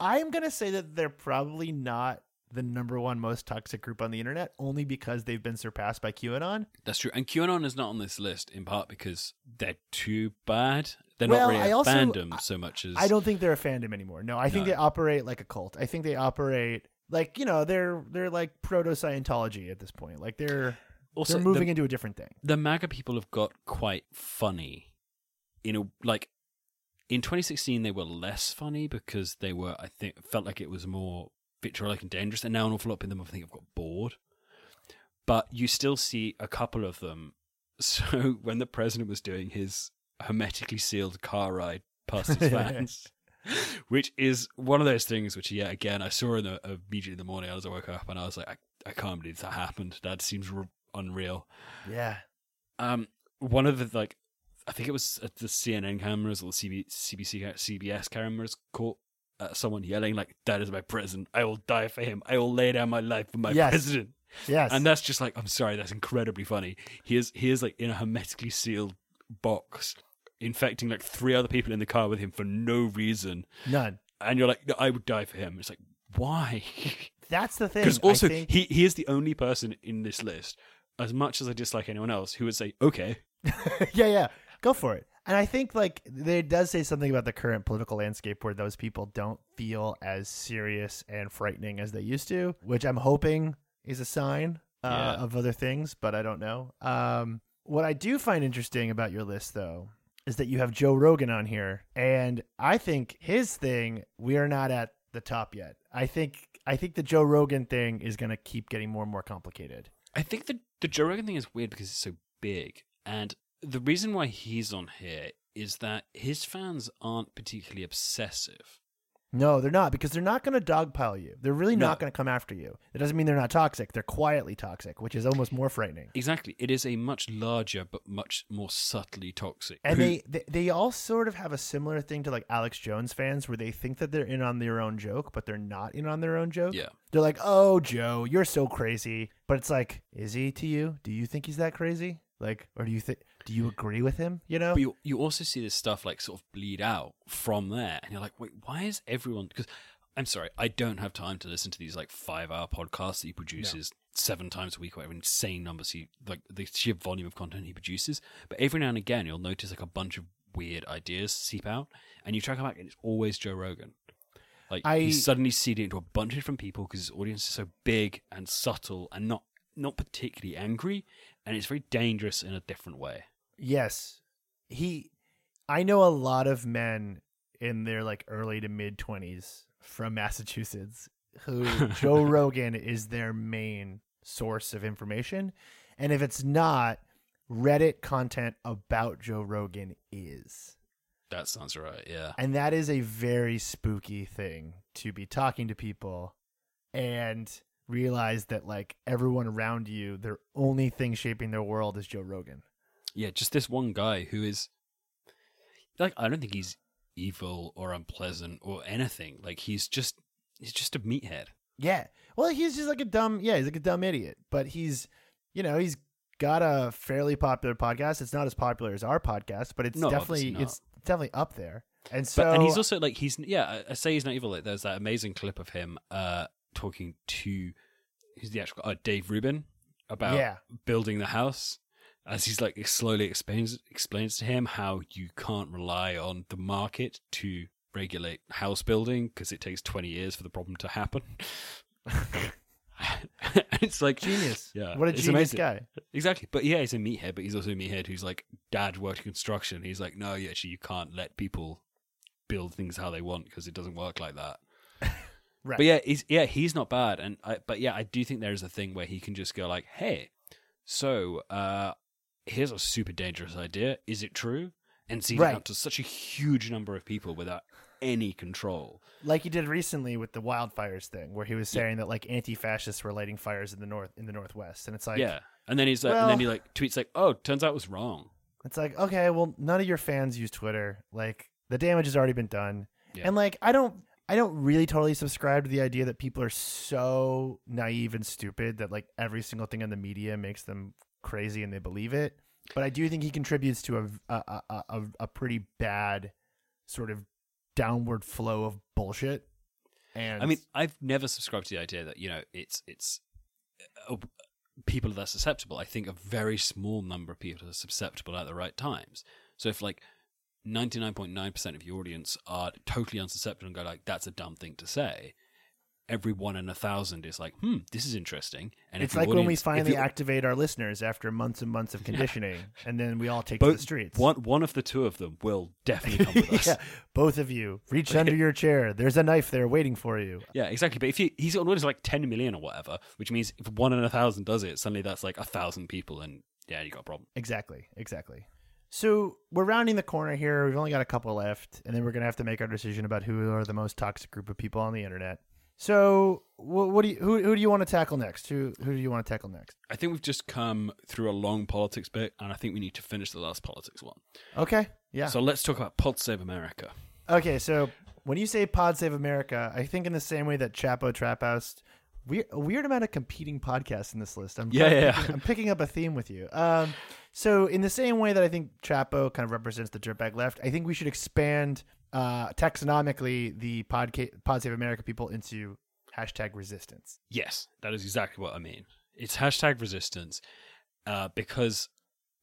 I'm gonna say that they're probably not the number one most toxic group on the internet only because they've been surpassed by QAnon. that's true. And QAnon is not on this list in part because they're too bad. They're Well, not really I a also- fandom so much as I don't think they're a fandom anymore. No, I think they operate like a cult. I think they operate like you know they're they're like proto Scientology at this point. Like they're Also, they're moving the, into a different thing. the MAGA people have got quite funny. You know, like in 2016 they were less funny because they were I think felt like it was more vitriolic and dangerous, and now an awful lot of them I think have got bored. But you still see a couple of them. [LAUGHS] So when the president was doing his hermetically sealed car ride past his [LAUGHS] fans, which is one of those things which, yeah, again, I saw in the, immediately in the morning as I woke up, and I was like, I, I can't believe that happened. That seems r- unreal. Yeah, Um, one of the like, I think it was the CNN cameras or the CB, CBC CBS cameras caught uh, someone yelling like, "That is my president! I will die for him! I will lay down my life for my Yes. president!" yes, And that's just like, I'm sorry, that's incredibly funny. He is he is like in a hermetically sealed box, infecting like three other people in the car with him for no reason, none. and you're like, "No, I would die for him. It's like, why? [LAUGHS] That's the thing. Because also think- he he is the only person in this list, as much as I dislike anyone else, who would say, "Okay, [LAUGHS] yeah, yeah, go for it. And I think like there does say something about the current political landscape where those people don't feel as serious and frightening as they used to, which I'm hoping is a sign uh, Yeah. of other things, but I don't know. Um, what I do find interesting about your list, though, is that you have Joe Rogan on here, and I think his thing we are not at the top yet. I think I think the Joe Rogan thing is going to keep getting more and more complicated. I think the the Joe Rogan thing is weird because it's so big, and the reason why he's on here is that his fans aren't particularly obsessive. No, they're not because they're not going to dogpile you. They're really No. not going to come after you. It doesn't mean they're not toxic. They're quietly toxic, which is almost more frightening. Exactly, it is a much larger but much more subtly toxic. And who- they, they they all sort of have a similar thing to like Alex Jones fans where they think that they're in on their own joke, but they're not in on their own joke. yeah, They're like, "Oh, Joe, you're so crazy." But it's like, is he to you? Do you think he's that crazy? Like, or do you think do you agree with him, you know? but you you also see this stuff like sort of bleed out from there, and you're like, wait, why is everyone? Because I'm sorry, I don't have time to listen to these like five hour podcasts that he produces seven times a week, whatever insane numbers he like the sheer volume of content he produces. But every now and again, you'll notice like a bunch of weird ideas seep out, and you track them back, and it's always Joe Rogan. Like I- he's suddenly seeding into a bunch of different people because his audience is so big and subtle and not not particularly angry, and it's very dangerous in a different way. Yes. He I know a lot of men in their like early to mid 20s from Massachusetts who [LAUGHS] Joe Rogan is their main source of information and if it's not Reddit content about Joe Rogan is. That sounds right. Yeah. And that is a very spooky thing to be talking to people and realize that like everyone around you their only thing shaping their world is Joe Rogan. yeah, just this one guy who is like I don't think he's evil or unpleasant or anything. Like he's just he's just a meathead. Yeah. Well, he's just like a dumb, yeah, he's like a dumb idiot. But he's, you know, he's got a fairly popular podcast. It's not as popular as our podcast, but it's No, definitely it's definitely up there. And so But and he's also like he's yeah, I- I say he's not evil. Like there's that amazing clip of him uh talking to who's the actual uh, Dave Rubin about Yeah. building the house. as he's like slowly explains explains to him how you can't rely on the market to regulate house building because it takes 20 years for the problem to happen. [LAUGHS] it's like Genius. Yeah, What a genius amazing. guy. Exactly. But yeah, he's a meathead, but he's also a meathead who's like, dad worked construction. He's like, no, actually, you can't let people build things how they want because it doesn't work like that. Right. But yeah, he's yeah, he's not bad. And I, but yeah, I do think there is a thing where he can just go like, hey, so uh, here's a super dangerous idea. Is it true? And see Right. it out to such a huge number of people without any control. like he did recently with the wildfires thing, where he was saying that like anti-fascists were lighting fires in the north in the northwest, and it's like, yeah. And then he's like, and then he like tweets like, oh, turns out it was wrong. it's like, okay, well, none of your fans use Twitter. Like the damage has already been done, Yeah. and like I don't, I don't really totally subscribe to the idea that people are so naive and stupid that like every single thing in the media makes them crazy and they believe it. But I do think he contributes to a a a, a, a pretty bad sort of downward flow of bullshit. And I mean, I've never subscribed to the idea that you know it's it's uh, people that are susceptible. I think a very small number of people are susceptible at the right times. So if like ninety nine point nine percent of your audience are totally unsusceptible and go like, "That's a dumb thing to say," every one in a thousand is like, "Hmm, this is interesting." And it's like when we finally activate our listeners after months and months of [LAUGHS] conditioning, and then we all take to the both streets. one one of the two of them will definitely come with [LAUGHS] us. yeah, both of you reach under your chair. There's a knife there waiting for you. Yeah, exactly. But if you, he's audience of like 10 million or whatever, which means if one in a thousand does it, suddenly that's like a thousand people, and yeah, you got a problem. Exactly, exactly. So we're rounding the corner here. We've only got a couple left, and then we're gonna have to make our decision about who are the most toxic group of people on the internet. So, what, what do you who, who do you want to tackle next? Who who do you want to tackle next? I think we've just come through a long politics bit, and I think we need to finish the last politics one. Okay, yeah. So let's talk about Pod Save America. Okay, so when you say Pod Save America, I think in the same way that Chapo Trap House, we a weird amount of competing podcasts in this list. I'm Yeah, yeah, picking- I'm picking up a theme with you. Um, so in the same way that I think Chapo kind of represents the dirtbag left, I think we should expand uh, taxonomically the podca- Pod Save America people into hashtag resistance. Yes, that is exactly what I mean. It's hashtag resistance uh, because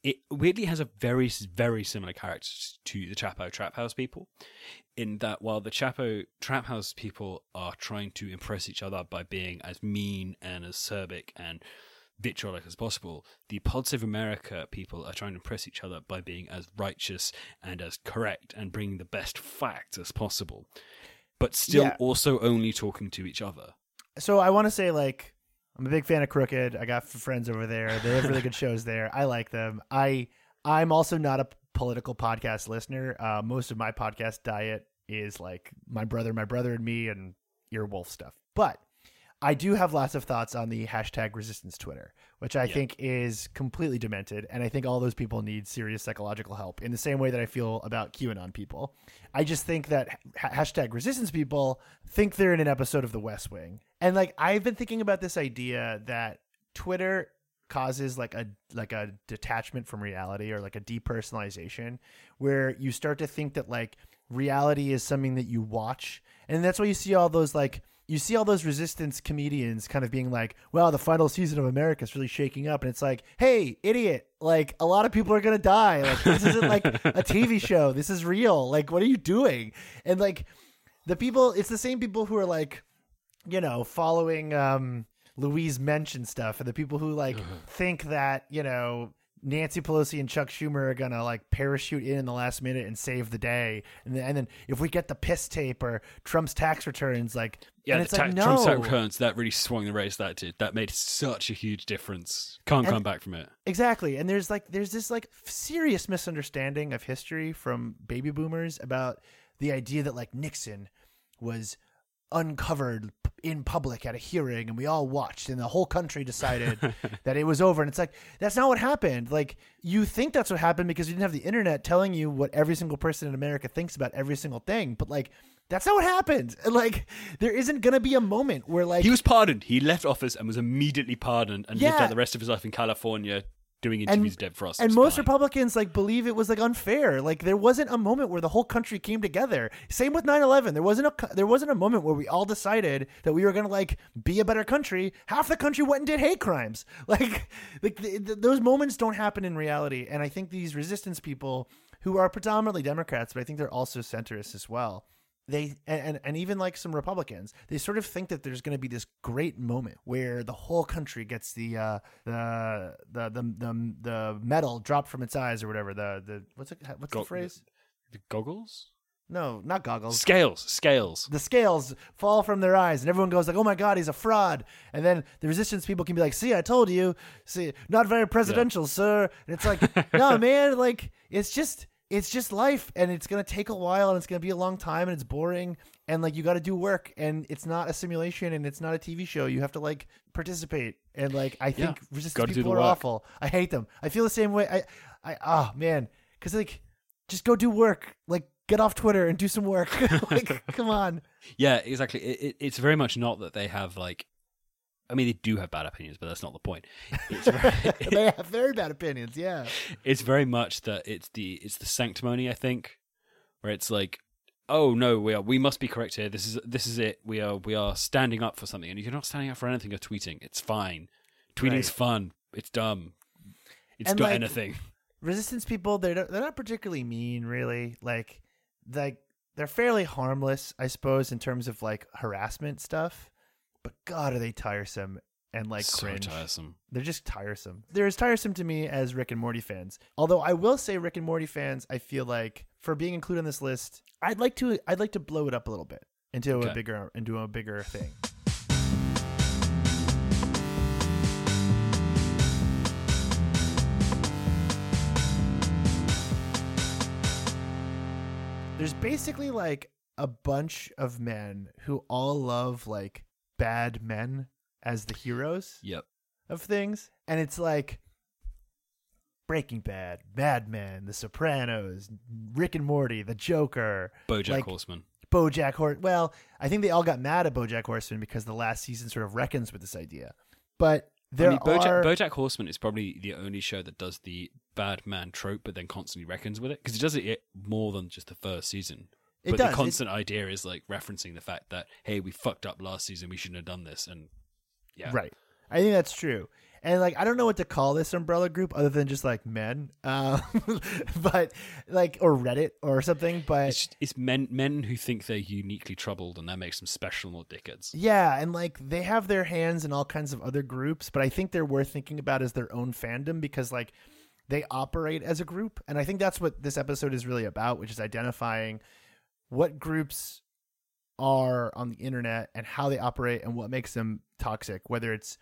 it weirdly has a very, very similar character to the Chapo Trap House people, in that while the Chapo Trap House people are trying to impress each other by being as mean and as acerbic and vitriolic as possible, the Pod Save America people are trying to impress each other by being as righteous and as correct and bringing the best facts as possible, but still Yeah. also only talking to each other. So I want to say like I'm a big fan of Crooked. I got friends over there. They have really good [LAUGHS] shows there. I like them. I I'm also not a political podcast listener. Uh, most of my podcast diet is like my brother, my brother and me, and Earwolf stuff. But I do have lots of thoughts on the hashtag resistance Twitter, which I Yeah. think is completely demented. And I think all those people need serious psychological help in the same way that I feel about QAnon people. I just think that ha- hashtag resistance people think they're in an episode of The West Wing. And like, I've been thinking about this idea that Twitter causes like a like a detachment from reality or like a depersonalization where you start to think that like reality is something that you watch and that's why you see all those like you see all those resistance comedians kind of being like, well, the final season of America is really shaking up. And it's like, hey, idiot, like a lot of people are going to die. Like, this isn't like a [LAUGHS] TV show. This is real. Like, what are you doing? And like, the people, it's the same people who are like, you know, following um, Louise and stuff, and the people who like think that, you know, Nancy Pelosi and Chuck Schumer are gonna like parachute in in the last minute and save the day, and then, and then if we get the piss tape or Trump's tax returns, like Yeah, and it's ta- like no, Trump's tax returns that really swung the race. That did. That made such a huge difference. Can't And- come back from it. Exactly. And there's like there's this like serious misunderstanding of history from baby boomers about the idea that like Nixon was uncovered in public at a hearing and we all watched and the whole country decided [LAUGHS] that it was over. And it's like that's not what happened. Like you think that's what happened because you didn't have the internet telling you what every single person in america thinks about every single thing. But like that's not what happened. [LAUGHS] Like there isn't gonna be a moment where like He was pardoned. He left office and was immediately pardoned and lived out the rest of his life in California, doing interviews with David Frost. and most fine. Republicans like believe it was like unfair. Like there wasn't a moment where the whole country came together. Same with 9/11. There wasn't a there wasn't a moment where we all decided that we were going to like be a better country. Half the country went and did hate crimes. [LAUGHS] Like like th th those moments don't happen in reality. And I think these resistance people who are predominantly Democrats, but I think they're also centrists as well. They and, and, even like some Republicans, they sort of think that there's going to be this great moment where the whole country gets the uh, the, the the the the medal dropped from its eyes or whatever. The the what's it, what's Go- the phrase? The goggles, No, not goggles. scales, scales. the scales fall from their eyes, and everyone goes like, "Oh my god, he's a fraud!" And then the resistance people can be like, "See, I told you. See, not very presidential, sir." And it's like, no, [LAUGHS] man, like it's just it's just life, and it's gonna take a while, and it's gonna be a long time, and it's boring, and like you got to do work, and it's not a simulation, and it's not a TV show. You have to like participate, and like I think resistance people are work. awful. I hate them. I feel the same way. I, I, oh man, because like just go do work, like. Get off Twitter and do some work. [LAUGHS] like, [LAUGHS] come on. Yeah, exactly. It, it, it's very much not that they have like. I mean, they do have bad opinions, but that's not the point. [LAUGHS] Very, [LAUGHS] they have very bad opinions. Yeah, it's very much that it's the it's the sanctimony. I think, where it's like, oh no, we are we must be correct here. This is this is it. We are we are standing up for something, and you're not standing up for anything. You're tweeting. It's fine. Tweeting's Right. fun. It's dumb. It's And, not like, anything. resistance people they're they're not particularly mean, really. Like, like they're fairly harmless, I suppose, in terms of like harassment stuff. But God, are they tiresome and like so cringe? tiresome. They're just tiresome. They're as tiresome to me as Rick and Morty fans. Although I will say, Rick and Morty fans, I feel like for being included on this list, I'd like to I'd like to blow it up a little bit into a Okay. bigger into a bigger thing. There's basically like a bunch of men who all love like bad men as the heroes Yep. of things, and it's like Breaking Bad, Mad Men, The Sopranos, Rick and Morty, The Joker, BoJack Like- Horseman. BoJack Horseman. Well, I think they all got mad at BoJack Horseman because the last season sort of reckons with this idea. But there I mean, BoJack, are BoJack Horseman is probably the only show that does the bad man trope, but then constantly reckons with it because it does it more than just the first season. It but does. the It- constant idea is like referencing the fact that hey, we fucked up last season. We shouldn't have done this, and yeah, right. I think that's true. And like I don't know what to call this umbrella group other than just like men, um, [LAUGHS] but like or Reddit or something. But It's it's men men who think they're uniquely troubled, and that makes them special, not dickheads. Yeah, and like they have their hands in all kinds of other groups, but I think they're worth thinking about as their own fandom because like they operate as a group, and I think that's what this episode is really about, which is identifying what groups are on the internet and how they operate and what makes them toxic, whether it's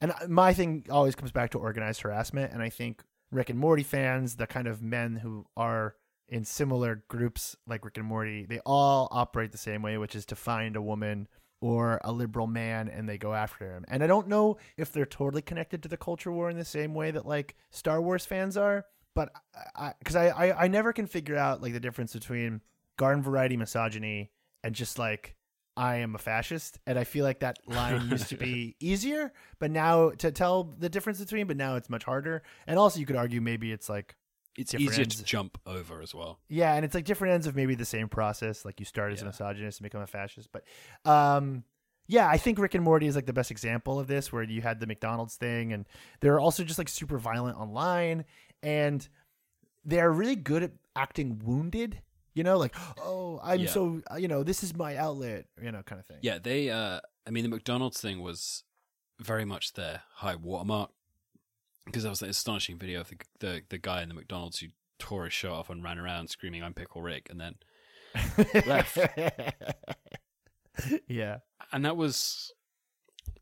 and my thing always comes back to organized harassment, and I think Rick and Morty fans, the kind of men who are in similar groups like Rick and Morty, they all operate the same way, which is to find a woman or a liberal man and they go after him. And I don't know if they're totally connected to the culture war in the same way that like Star Wars fans are, but I because I, I I never can figure out like the difference between garden variety misogyny and just like I am a fascist, and I feel like that line used to be [LAUGHS] easier, but now to tell the difference between, but now it's much harder. And also, you could argue maybe it's like It's easier ends. to jump over as well. yeah, and it's like different ends of maybe the same process. Like you start as a misogynist and become a fascist. But um yeah, I think Rick and Morty is like the best example of this, where you had the McDonald's thing, and they're also just like super violent online, and they're really good at acting wounded. You know, like oh, I'm Yeah. so you know this is my outlet, you know, kind of thing. Yeah, they. uh I mean, the McDonald's thing was very much their high watermark because that was an astonishing video of the, the the guy in the McDonald's who tore his shirt off and ran around screaming "I'm Pickle Rick," and then Left. [LAUGHS] yeah. and that was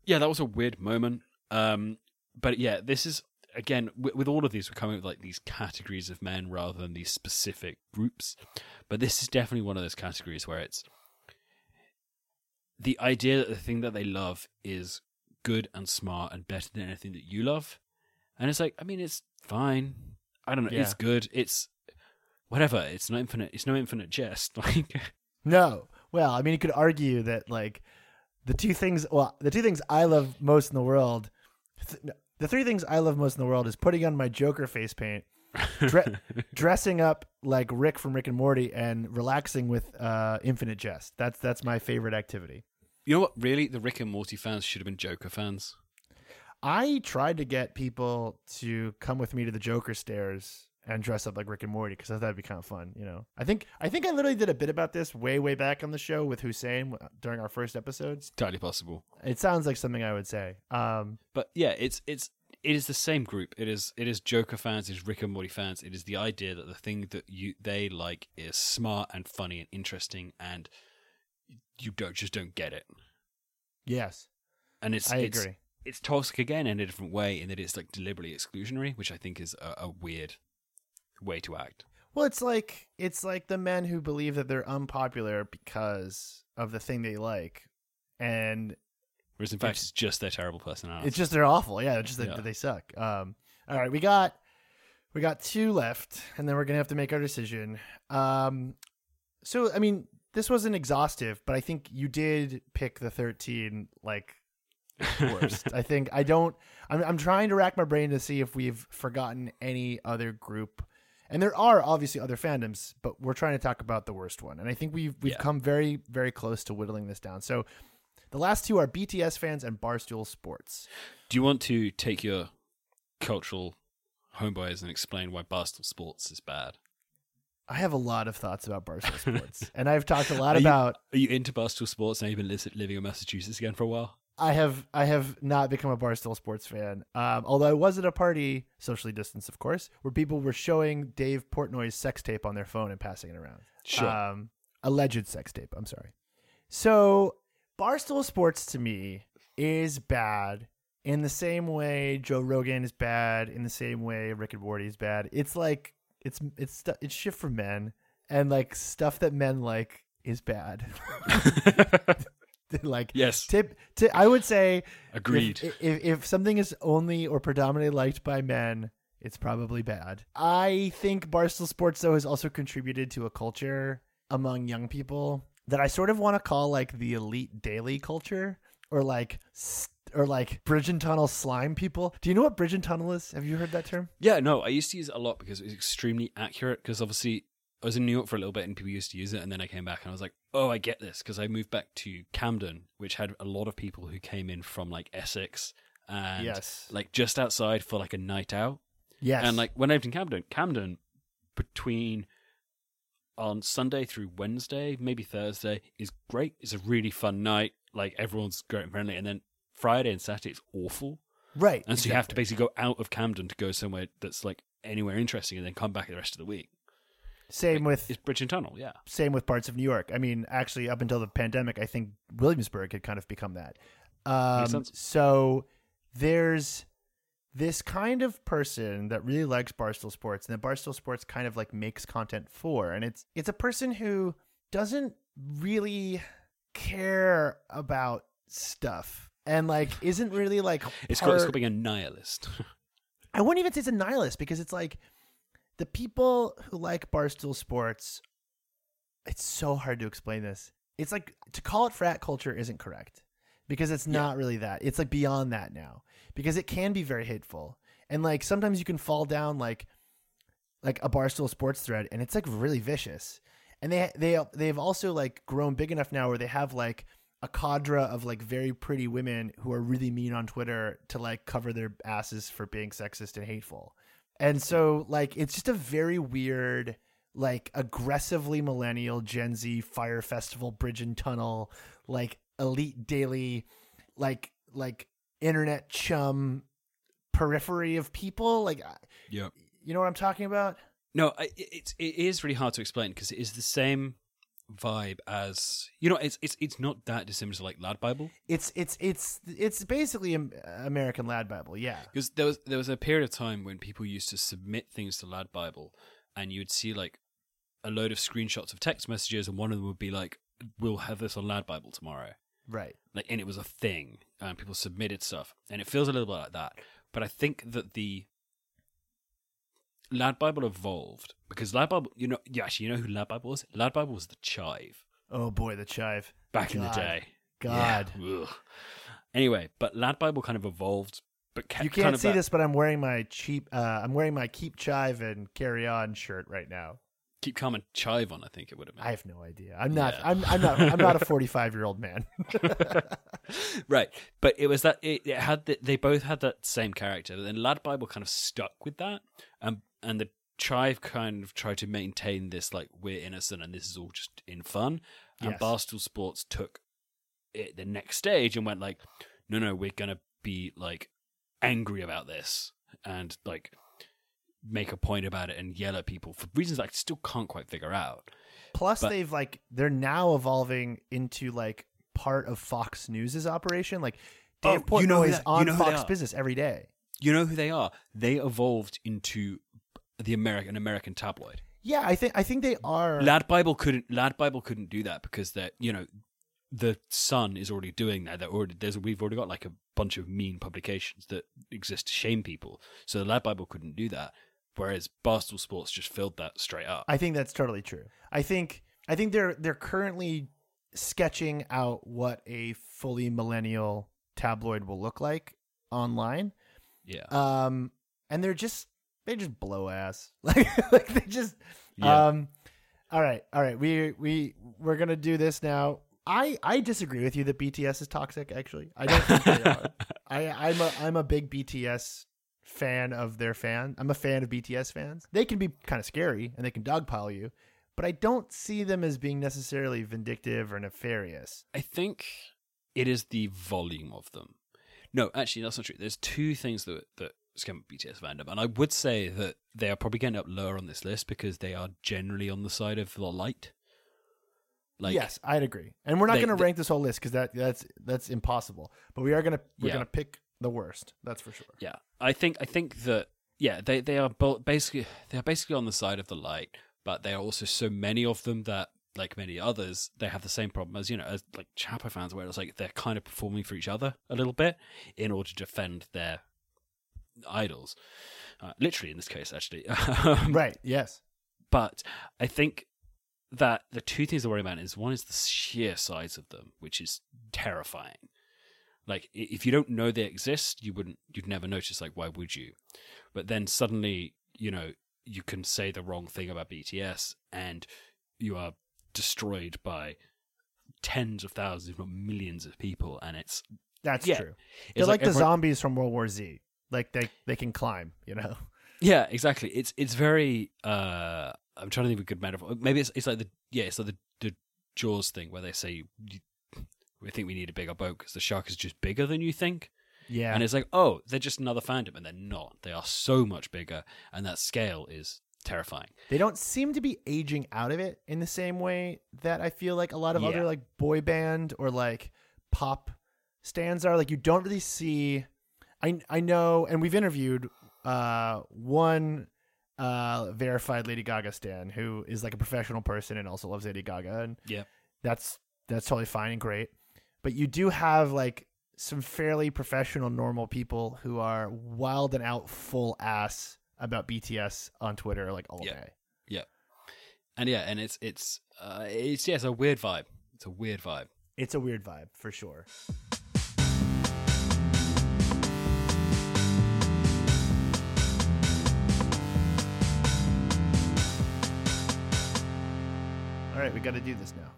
yeah that was a weird moment um but yeah this is again with, with all of these we're coming with like these categories of men rather than these specific groups but this is definitely one of those categories where it's the idea that the thing that they love is good and smart and better than anything that you love and it's like i mean it's fine i don't know it's good it's whatever it's not infinite it's no infinite jest [LAUGHS] like No. Well, I mean, you could argue that like the two things. Well, the two things I love most in the world. The three things I love most in the world is putting on my Joker face paint, dre- [LAUGHS] dressing up like Rick from Rick and Morty, and relaxing with uh, Infinite Jest. That's that's my favorite activity. You know what? Really, the Rick and Morty fans should have been Joker fans. I tried to get people to come with me to the Joker stairs and dress up like Rick and Morty because I thought that'd be kind of fun. You know, I think I think I literally did a bit about this way way back on the show with Hussein during our first episodes. Entirely possible. It sounds like something I would say. Um, But yeah, it's it's it is the same group. It is it is Joker fans, it is Rick and Morty fans. It is the idea that the thing that you they like is smart and funny and interesting, and you don't just don't get it. yes, And it's I it's, agree. It's toxic again in a different way, in that it's like deliberately exclusionary, which I think is a, a weird way to act. Well, it's like it's like the men who believe that they're unpopular because of the thing they like, and Whereas in fact, it's just their terrible personality. it's just they're awful. Yeah, just that Yeah. they suck. Um, all right, we got we got two left, and then we're gonna have to make our decision. Um, so I mean, this wasn't exhaustive, but I think you did pick the thirteen like worst. [LAUGHS] I think I don't. I'm I'm trying to rack my brain to see if we've forgotten any other group. And there are obviously other fandoms, but we're trying to talk about the worst one. And I think we've we've Yeah. come very very close to whittling this down. So the last two are BTS fans and Barstool Sports. Do you want to take your cultural homeboys and explain why Barstool Sports is bad? I have a lot of thoughts about Barstool [LAUGHS] Sports, and I've talked a lot Are you- about. Are you into Barstool Sports and you've been living in Massachusetts again for a while? I have I have not become a Barstool Sports fan. Um, although I was at a party, socially distanced, of course, where people were showing Dave Portnoy's sex tape on their phone and passing it around. Um, alleged sex tape. I'm sorry. So Barstool Sports to me is bad in the same way Joe Rogan is bad. In the same way Rick and Morty is bad. It's like it's it's it's shit for men and like stuff that men like is bad. [LAUGHS] [LAUGHS] [LAUGHS] like yes, tip, tip I would say agreed. If, if, if something is only or predominantly liked by men, it's probably bad. I think Barstool Sports though has also contributed to a culture among young people that I sort of want to call like the elite daily culture or like or like bridge and tunnel slime people. Do you know what bridge and tunnel is? Have you heard that term? yeah, no, I used to use it a lot because it was extremely accurate. Because obviously, I was in New York for a little bit and people used to use it, and then I came back and I was like, oh, I get this because I moved back to Camden, which had a lot of people who came in from like Essex and yes. like just outside for like a night out. Yes. And like when I lived in Camden, Camden between on Sunday through Wednesday, maybe Thursday, is great. It's a really fun night. Like everyone's great and friendly, and then Friday and Saturday it's awful. right. And so you have to basically go out of Camden to go somewhere that's like anywhere interesting, and then come back the rest of the week. Same with It's Bridge and Tunnel, yeah. same with parts of New York. I mean, actually, up until the pandemic, I think Williamsburg had kind of become that. Um, sense. so there's this kind of person that really likes Barstool Sports, and that Barstool Sports kind of like makes content for, and it's it's a person who doesn't really care about stuff and like isn't really like It's called, it's called being a nihilist. [LAUGHS] I wouldn't even say it's a nihilist because it's like the people who like Barstool Sports. It's so hard to explain this. It's like to call it frat culture isn't correct because it's Yeah. not really that. It's like beyond that now because it can be very hateful and like sometimes you can fall down like like a Barstool Sports thread and it's like really vicious. And they they they've also like grown big enough now where they have like a cadre of like very pretty women who are really mean on Twitter to like cover their asses for being sexist and hateful. And so like it's just a very weird like aggressively millennial Gen Z Fyre festival bridge and tunnel like elite daily like like internet chum periphery of people like Yep. you know what I'm talking about? No, it, it's it is really hard to explain because it is the same vibe as you know. It's it's it's not that dissimilar to like Lad Bible It's it's it's it's basically American Lad Bible, yeah. because there was there was a period of time when people used to submit things to Lad Bible, and you would see like a load of screenshots of text messages, and one of them would be like, "We'll have this on Lad Bible tomorrow." Right. like and it was a thing and people submitted stuff and it feels a little bit like that but i think that the lad bible evolved because lad bible you know yeah actually you know who lad bible was lad bible was the chive Oh boy, the chive. back in the day God. Yeah. Anyway but lad bible kind of evolved but ca- You can't of see that- this, but I'm wearing my cheap. Uh, I'm wearing my keep chive and carry on shirt right now. Keep calm and chive on. I think it would have been. I have no idea. I'm not. Yeah. I'm, I'm not. I'm not a [LAUGHS] 45 year old man. [LAUGHS] right, but it was that it, it had the, they both had that same character. But then Lad Bible kind of stuck with that, and and the Chive kind of tried to maintain this like we're innocent and this is all just in fun. And Yes. Barstool Sports took it the next stage and went like, no, no, we're gonna be like angry about this and like make a point about it and yell at people for reasons I still can't quite figure out. Plus, But- they've like they're now evolving into like part of Fox News's operation. Like Dave Oh, you know is that- you on know Fox. Business every day. You know who they are? They evolved into the American American tabloid. Yeah, I think I think they are. Lad Bible couldn't. Lad Bible couldn't do that because that you know, the Sun is already doing that. They're already there's we've already got like a bunch of mean publications that exist to shame people. So the Lad Bible couldn't do that. Whereas Barstool Sports just filled that straight up. I think that's totally true. I think I think they're they're currently sketching out what a fully millennial tabloid will look like online. yeah, Um, and they're just they just blow ass. [LAUGHS] Like like they just Yeah. um. All right, all right. We we we're gonna do this now. I I disagree with you that BTS is toxic. Actually, I don't think they are. [LAUGHS] I I'm a I'm a big BTS fan of their fan. I'm a fan of BTS fans. They can be kind of scary and they can dogpile you, but I don't see them as being necessarily vindictive or nefarious. I think it is the volume of them. No, actually, that's not true. There's two things that that scam BTS fandom, and I would say that they are probably getting up lower on this list because they are generally on the side of the light. Like, yes, I'd agree. And we're not going to rank this whole list because that that's that's impossible. But we are gonna we're Yeah. gonna pick the worst. That's for sure. Yeah, I think I think that yeah, they they are both basically they are basically on the side of the light, but there are also so many of them that like many others, they have the same problem as you know as like Chapo fans, where it's like they're kind of performing for each other a little bit in order to defend their idols. Uh, literally, in this case, actually. [LAUGHS] Um, Right. Yes. but I think that the two things to worry about is one is the sheer size of them, which is terrifying. Like if you don't know they exist, you wouldn't, you'd never notice. Like why would you? But then suddenly, you know, you can say the wrong thing about BTS, and you are destroyed by tens of thousands, if not millions of people, and it's That's Yeah. true. it's They're like, the everyone- zombies from World War Z. Like they they can climb. You know. [LAUGHS] Yeah, exactly. It's it's very. uh I'm trying to think of a good metaphor. Maybe it's it's like the yeah, it's like the the Jaws thing where they say we think we need a bigger boat because the shark is just bigger than you think, Yeah. and it's like oh they're just another fandom, and they're not. They are so much bigger, and that scale is terrifying. they don't seem to be aging out of it in the same way that I feel like a lot of Yeah. other like boy band or like pop stands are. Like you don't really see. I I know, and we've interviewed uh one uh verified Lady Gaga stan who is like a professional person and also loves Lady Gaga, and Yeah. that's that's totally fine and great. But you do have like some fairly professional, normal people who are wild and out full ass about BTS on Twitter like all Yeah. day. Yeah, and yeah, and it's it's uh, it's yeah, it's a weird vibe. It's a weird vibe. It's a weird vibe for sure. Right, we got to do this now.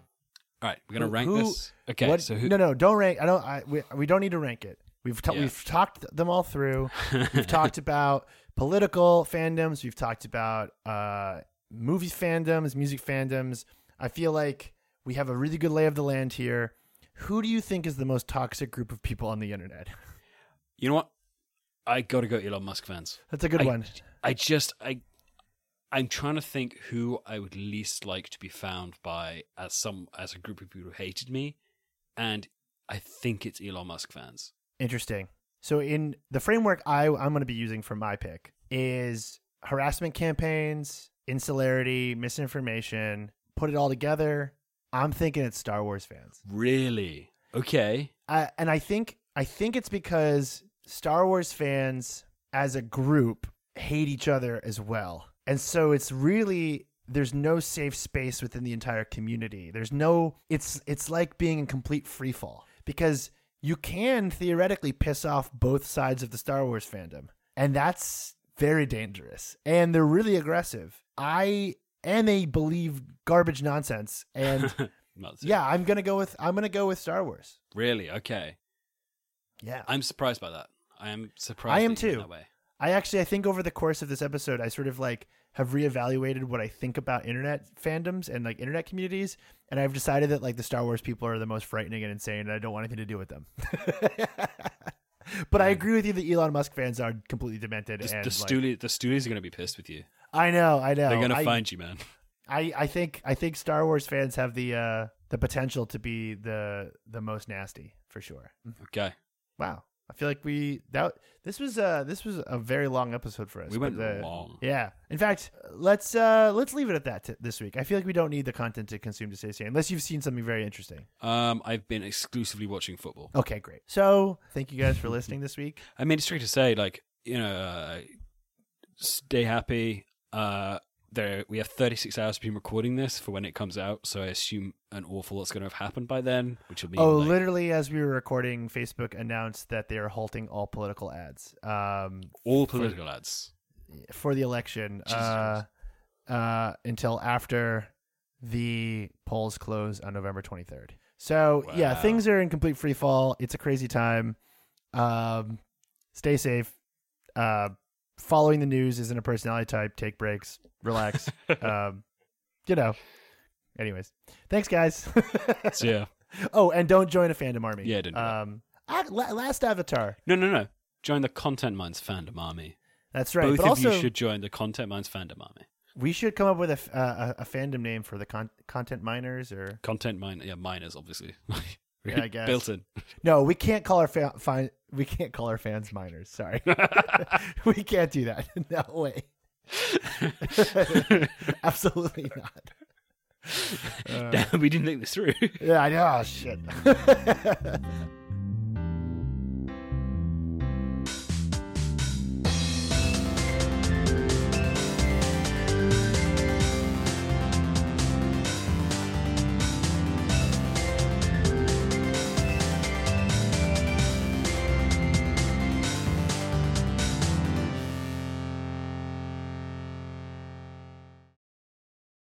All right, we're gonna Who- rank who- this. Okay, What- so who? no, no, don't rank. I don't. I, we, we don't need to rank it. We've ta- Yeah. we've talked them all through. [LAUGHS] We've talked about political fandoms. We've talked about uh, movie fandoms, music fandoms. I feel like we have a really good lay of the land here. Who do you think is the most toxic group of people on the internet? You know what? I gotta go Elon Musk fans. That's a good I- one. I just I I'm trying to think who I would least like to be found by as some as a group of people who hated me, and I think it's Elon Musk fans. Interesting. So in the framework I I'm going to be using for my pick is harassment campaigns, insularity, misinformation. Put it all together. I'm thinking it's Star Wars fans. Really? Okay. I, and I think I think it's because Star Wars fans as a group hate each other as well. And so it's really there's no safe space within the entire community. There's no it's it's like being in complete free fall because you can theoretically piss off both sides of the Star Wars fandom. And that's very dangerous. And they're really aggressive. I and they believe garbage nonsense. And [LAUGHS] yeah, I'm gonna go with I'm gonna go with Star Wars. Really? Okay. Yeah. I'm surprised by that. I am surprised. I am that you went too. I actually I think over the course of this episode I sort of like have reevaluated what I think about internet fandoms and like internet communities and I've decided that like the Star Wars people are the most frightening and insane and I don't want anything to do with them. [LAUGHS] but I agree with you that Elon Musk fans are completely demented The, and the, like, studio, the studios are going to be pissed with you. I know, I know. They're going to find you, man. I, I think I think Star Wars fans have the uh the potential to be the the most nasty for sure. Okay. Wow. I feel like we that this was uh this was a very long episode for us. We went but, uh, long. Yeah. In fact, let's uh let's leave it at that t- this week. I feel like we don't need the content to consume to stay sane unless you've seen something very interesting. Um, I've been exclusively watching football. Okay, great. So, thank you guys for listening this week. [LAUGHS] I mean, it's straight to say, like, you know, uh, stay happy. Uh, there, we have 36 hours between recording this for when it comes out, so I assume an awful lot's going to have happened by then, which will mean oh, like, literally as we were recording, Facebook announced that they are halting all political ads um all political ads. for the election uh uh until after the polls close on November 23rd. So, yeah, things are in complete free fall. It's a crazy time. Um stay safe. Uh following the news isn't a personality type. Take breaks, relax. [LAUGHS] um you know. Anyways, thanks guys. [LAUGHS] Yeah, oh, and don't join a fandom army. Yeah, don't um la- last avatar. no, no, no. Join the Content Mines fandom army. That's right. Both but of also you should join the Content Mines fandom army. we should come up with a, f- uh, a, a fandom name for the con- content miners or Content mine, yeah, miners, obviously. [LAUGHS] Yeah, I guess. Built in. No, we can't call our fa- fi- we can't call our fans minors. Sorry, [LAUGHS] [LAUGHS] we can't do that. [LAUGHS] No way. Absolutely not. Uh, we didn't think this through. yeah, I know. Oh, shit.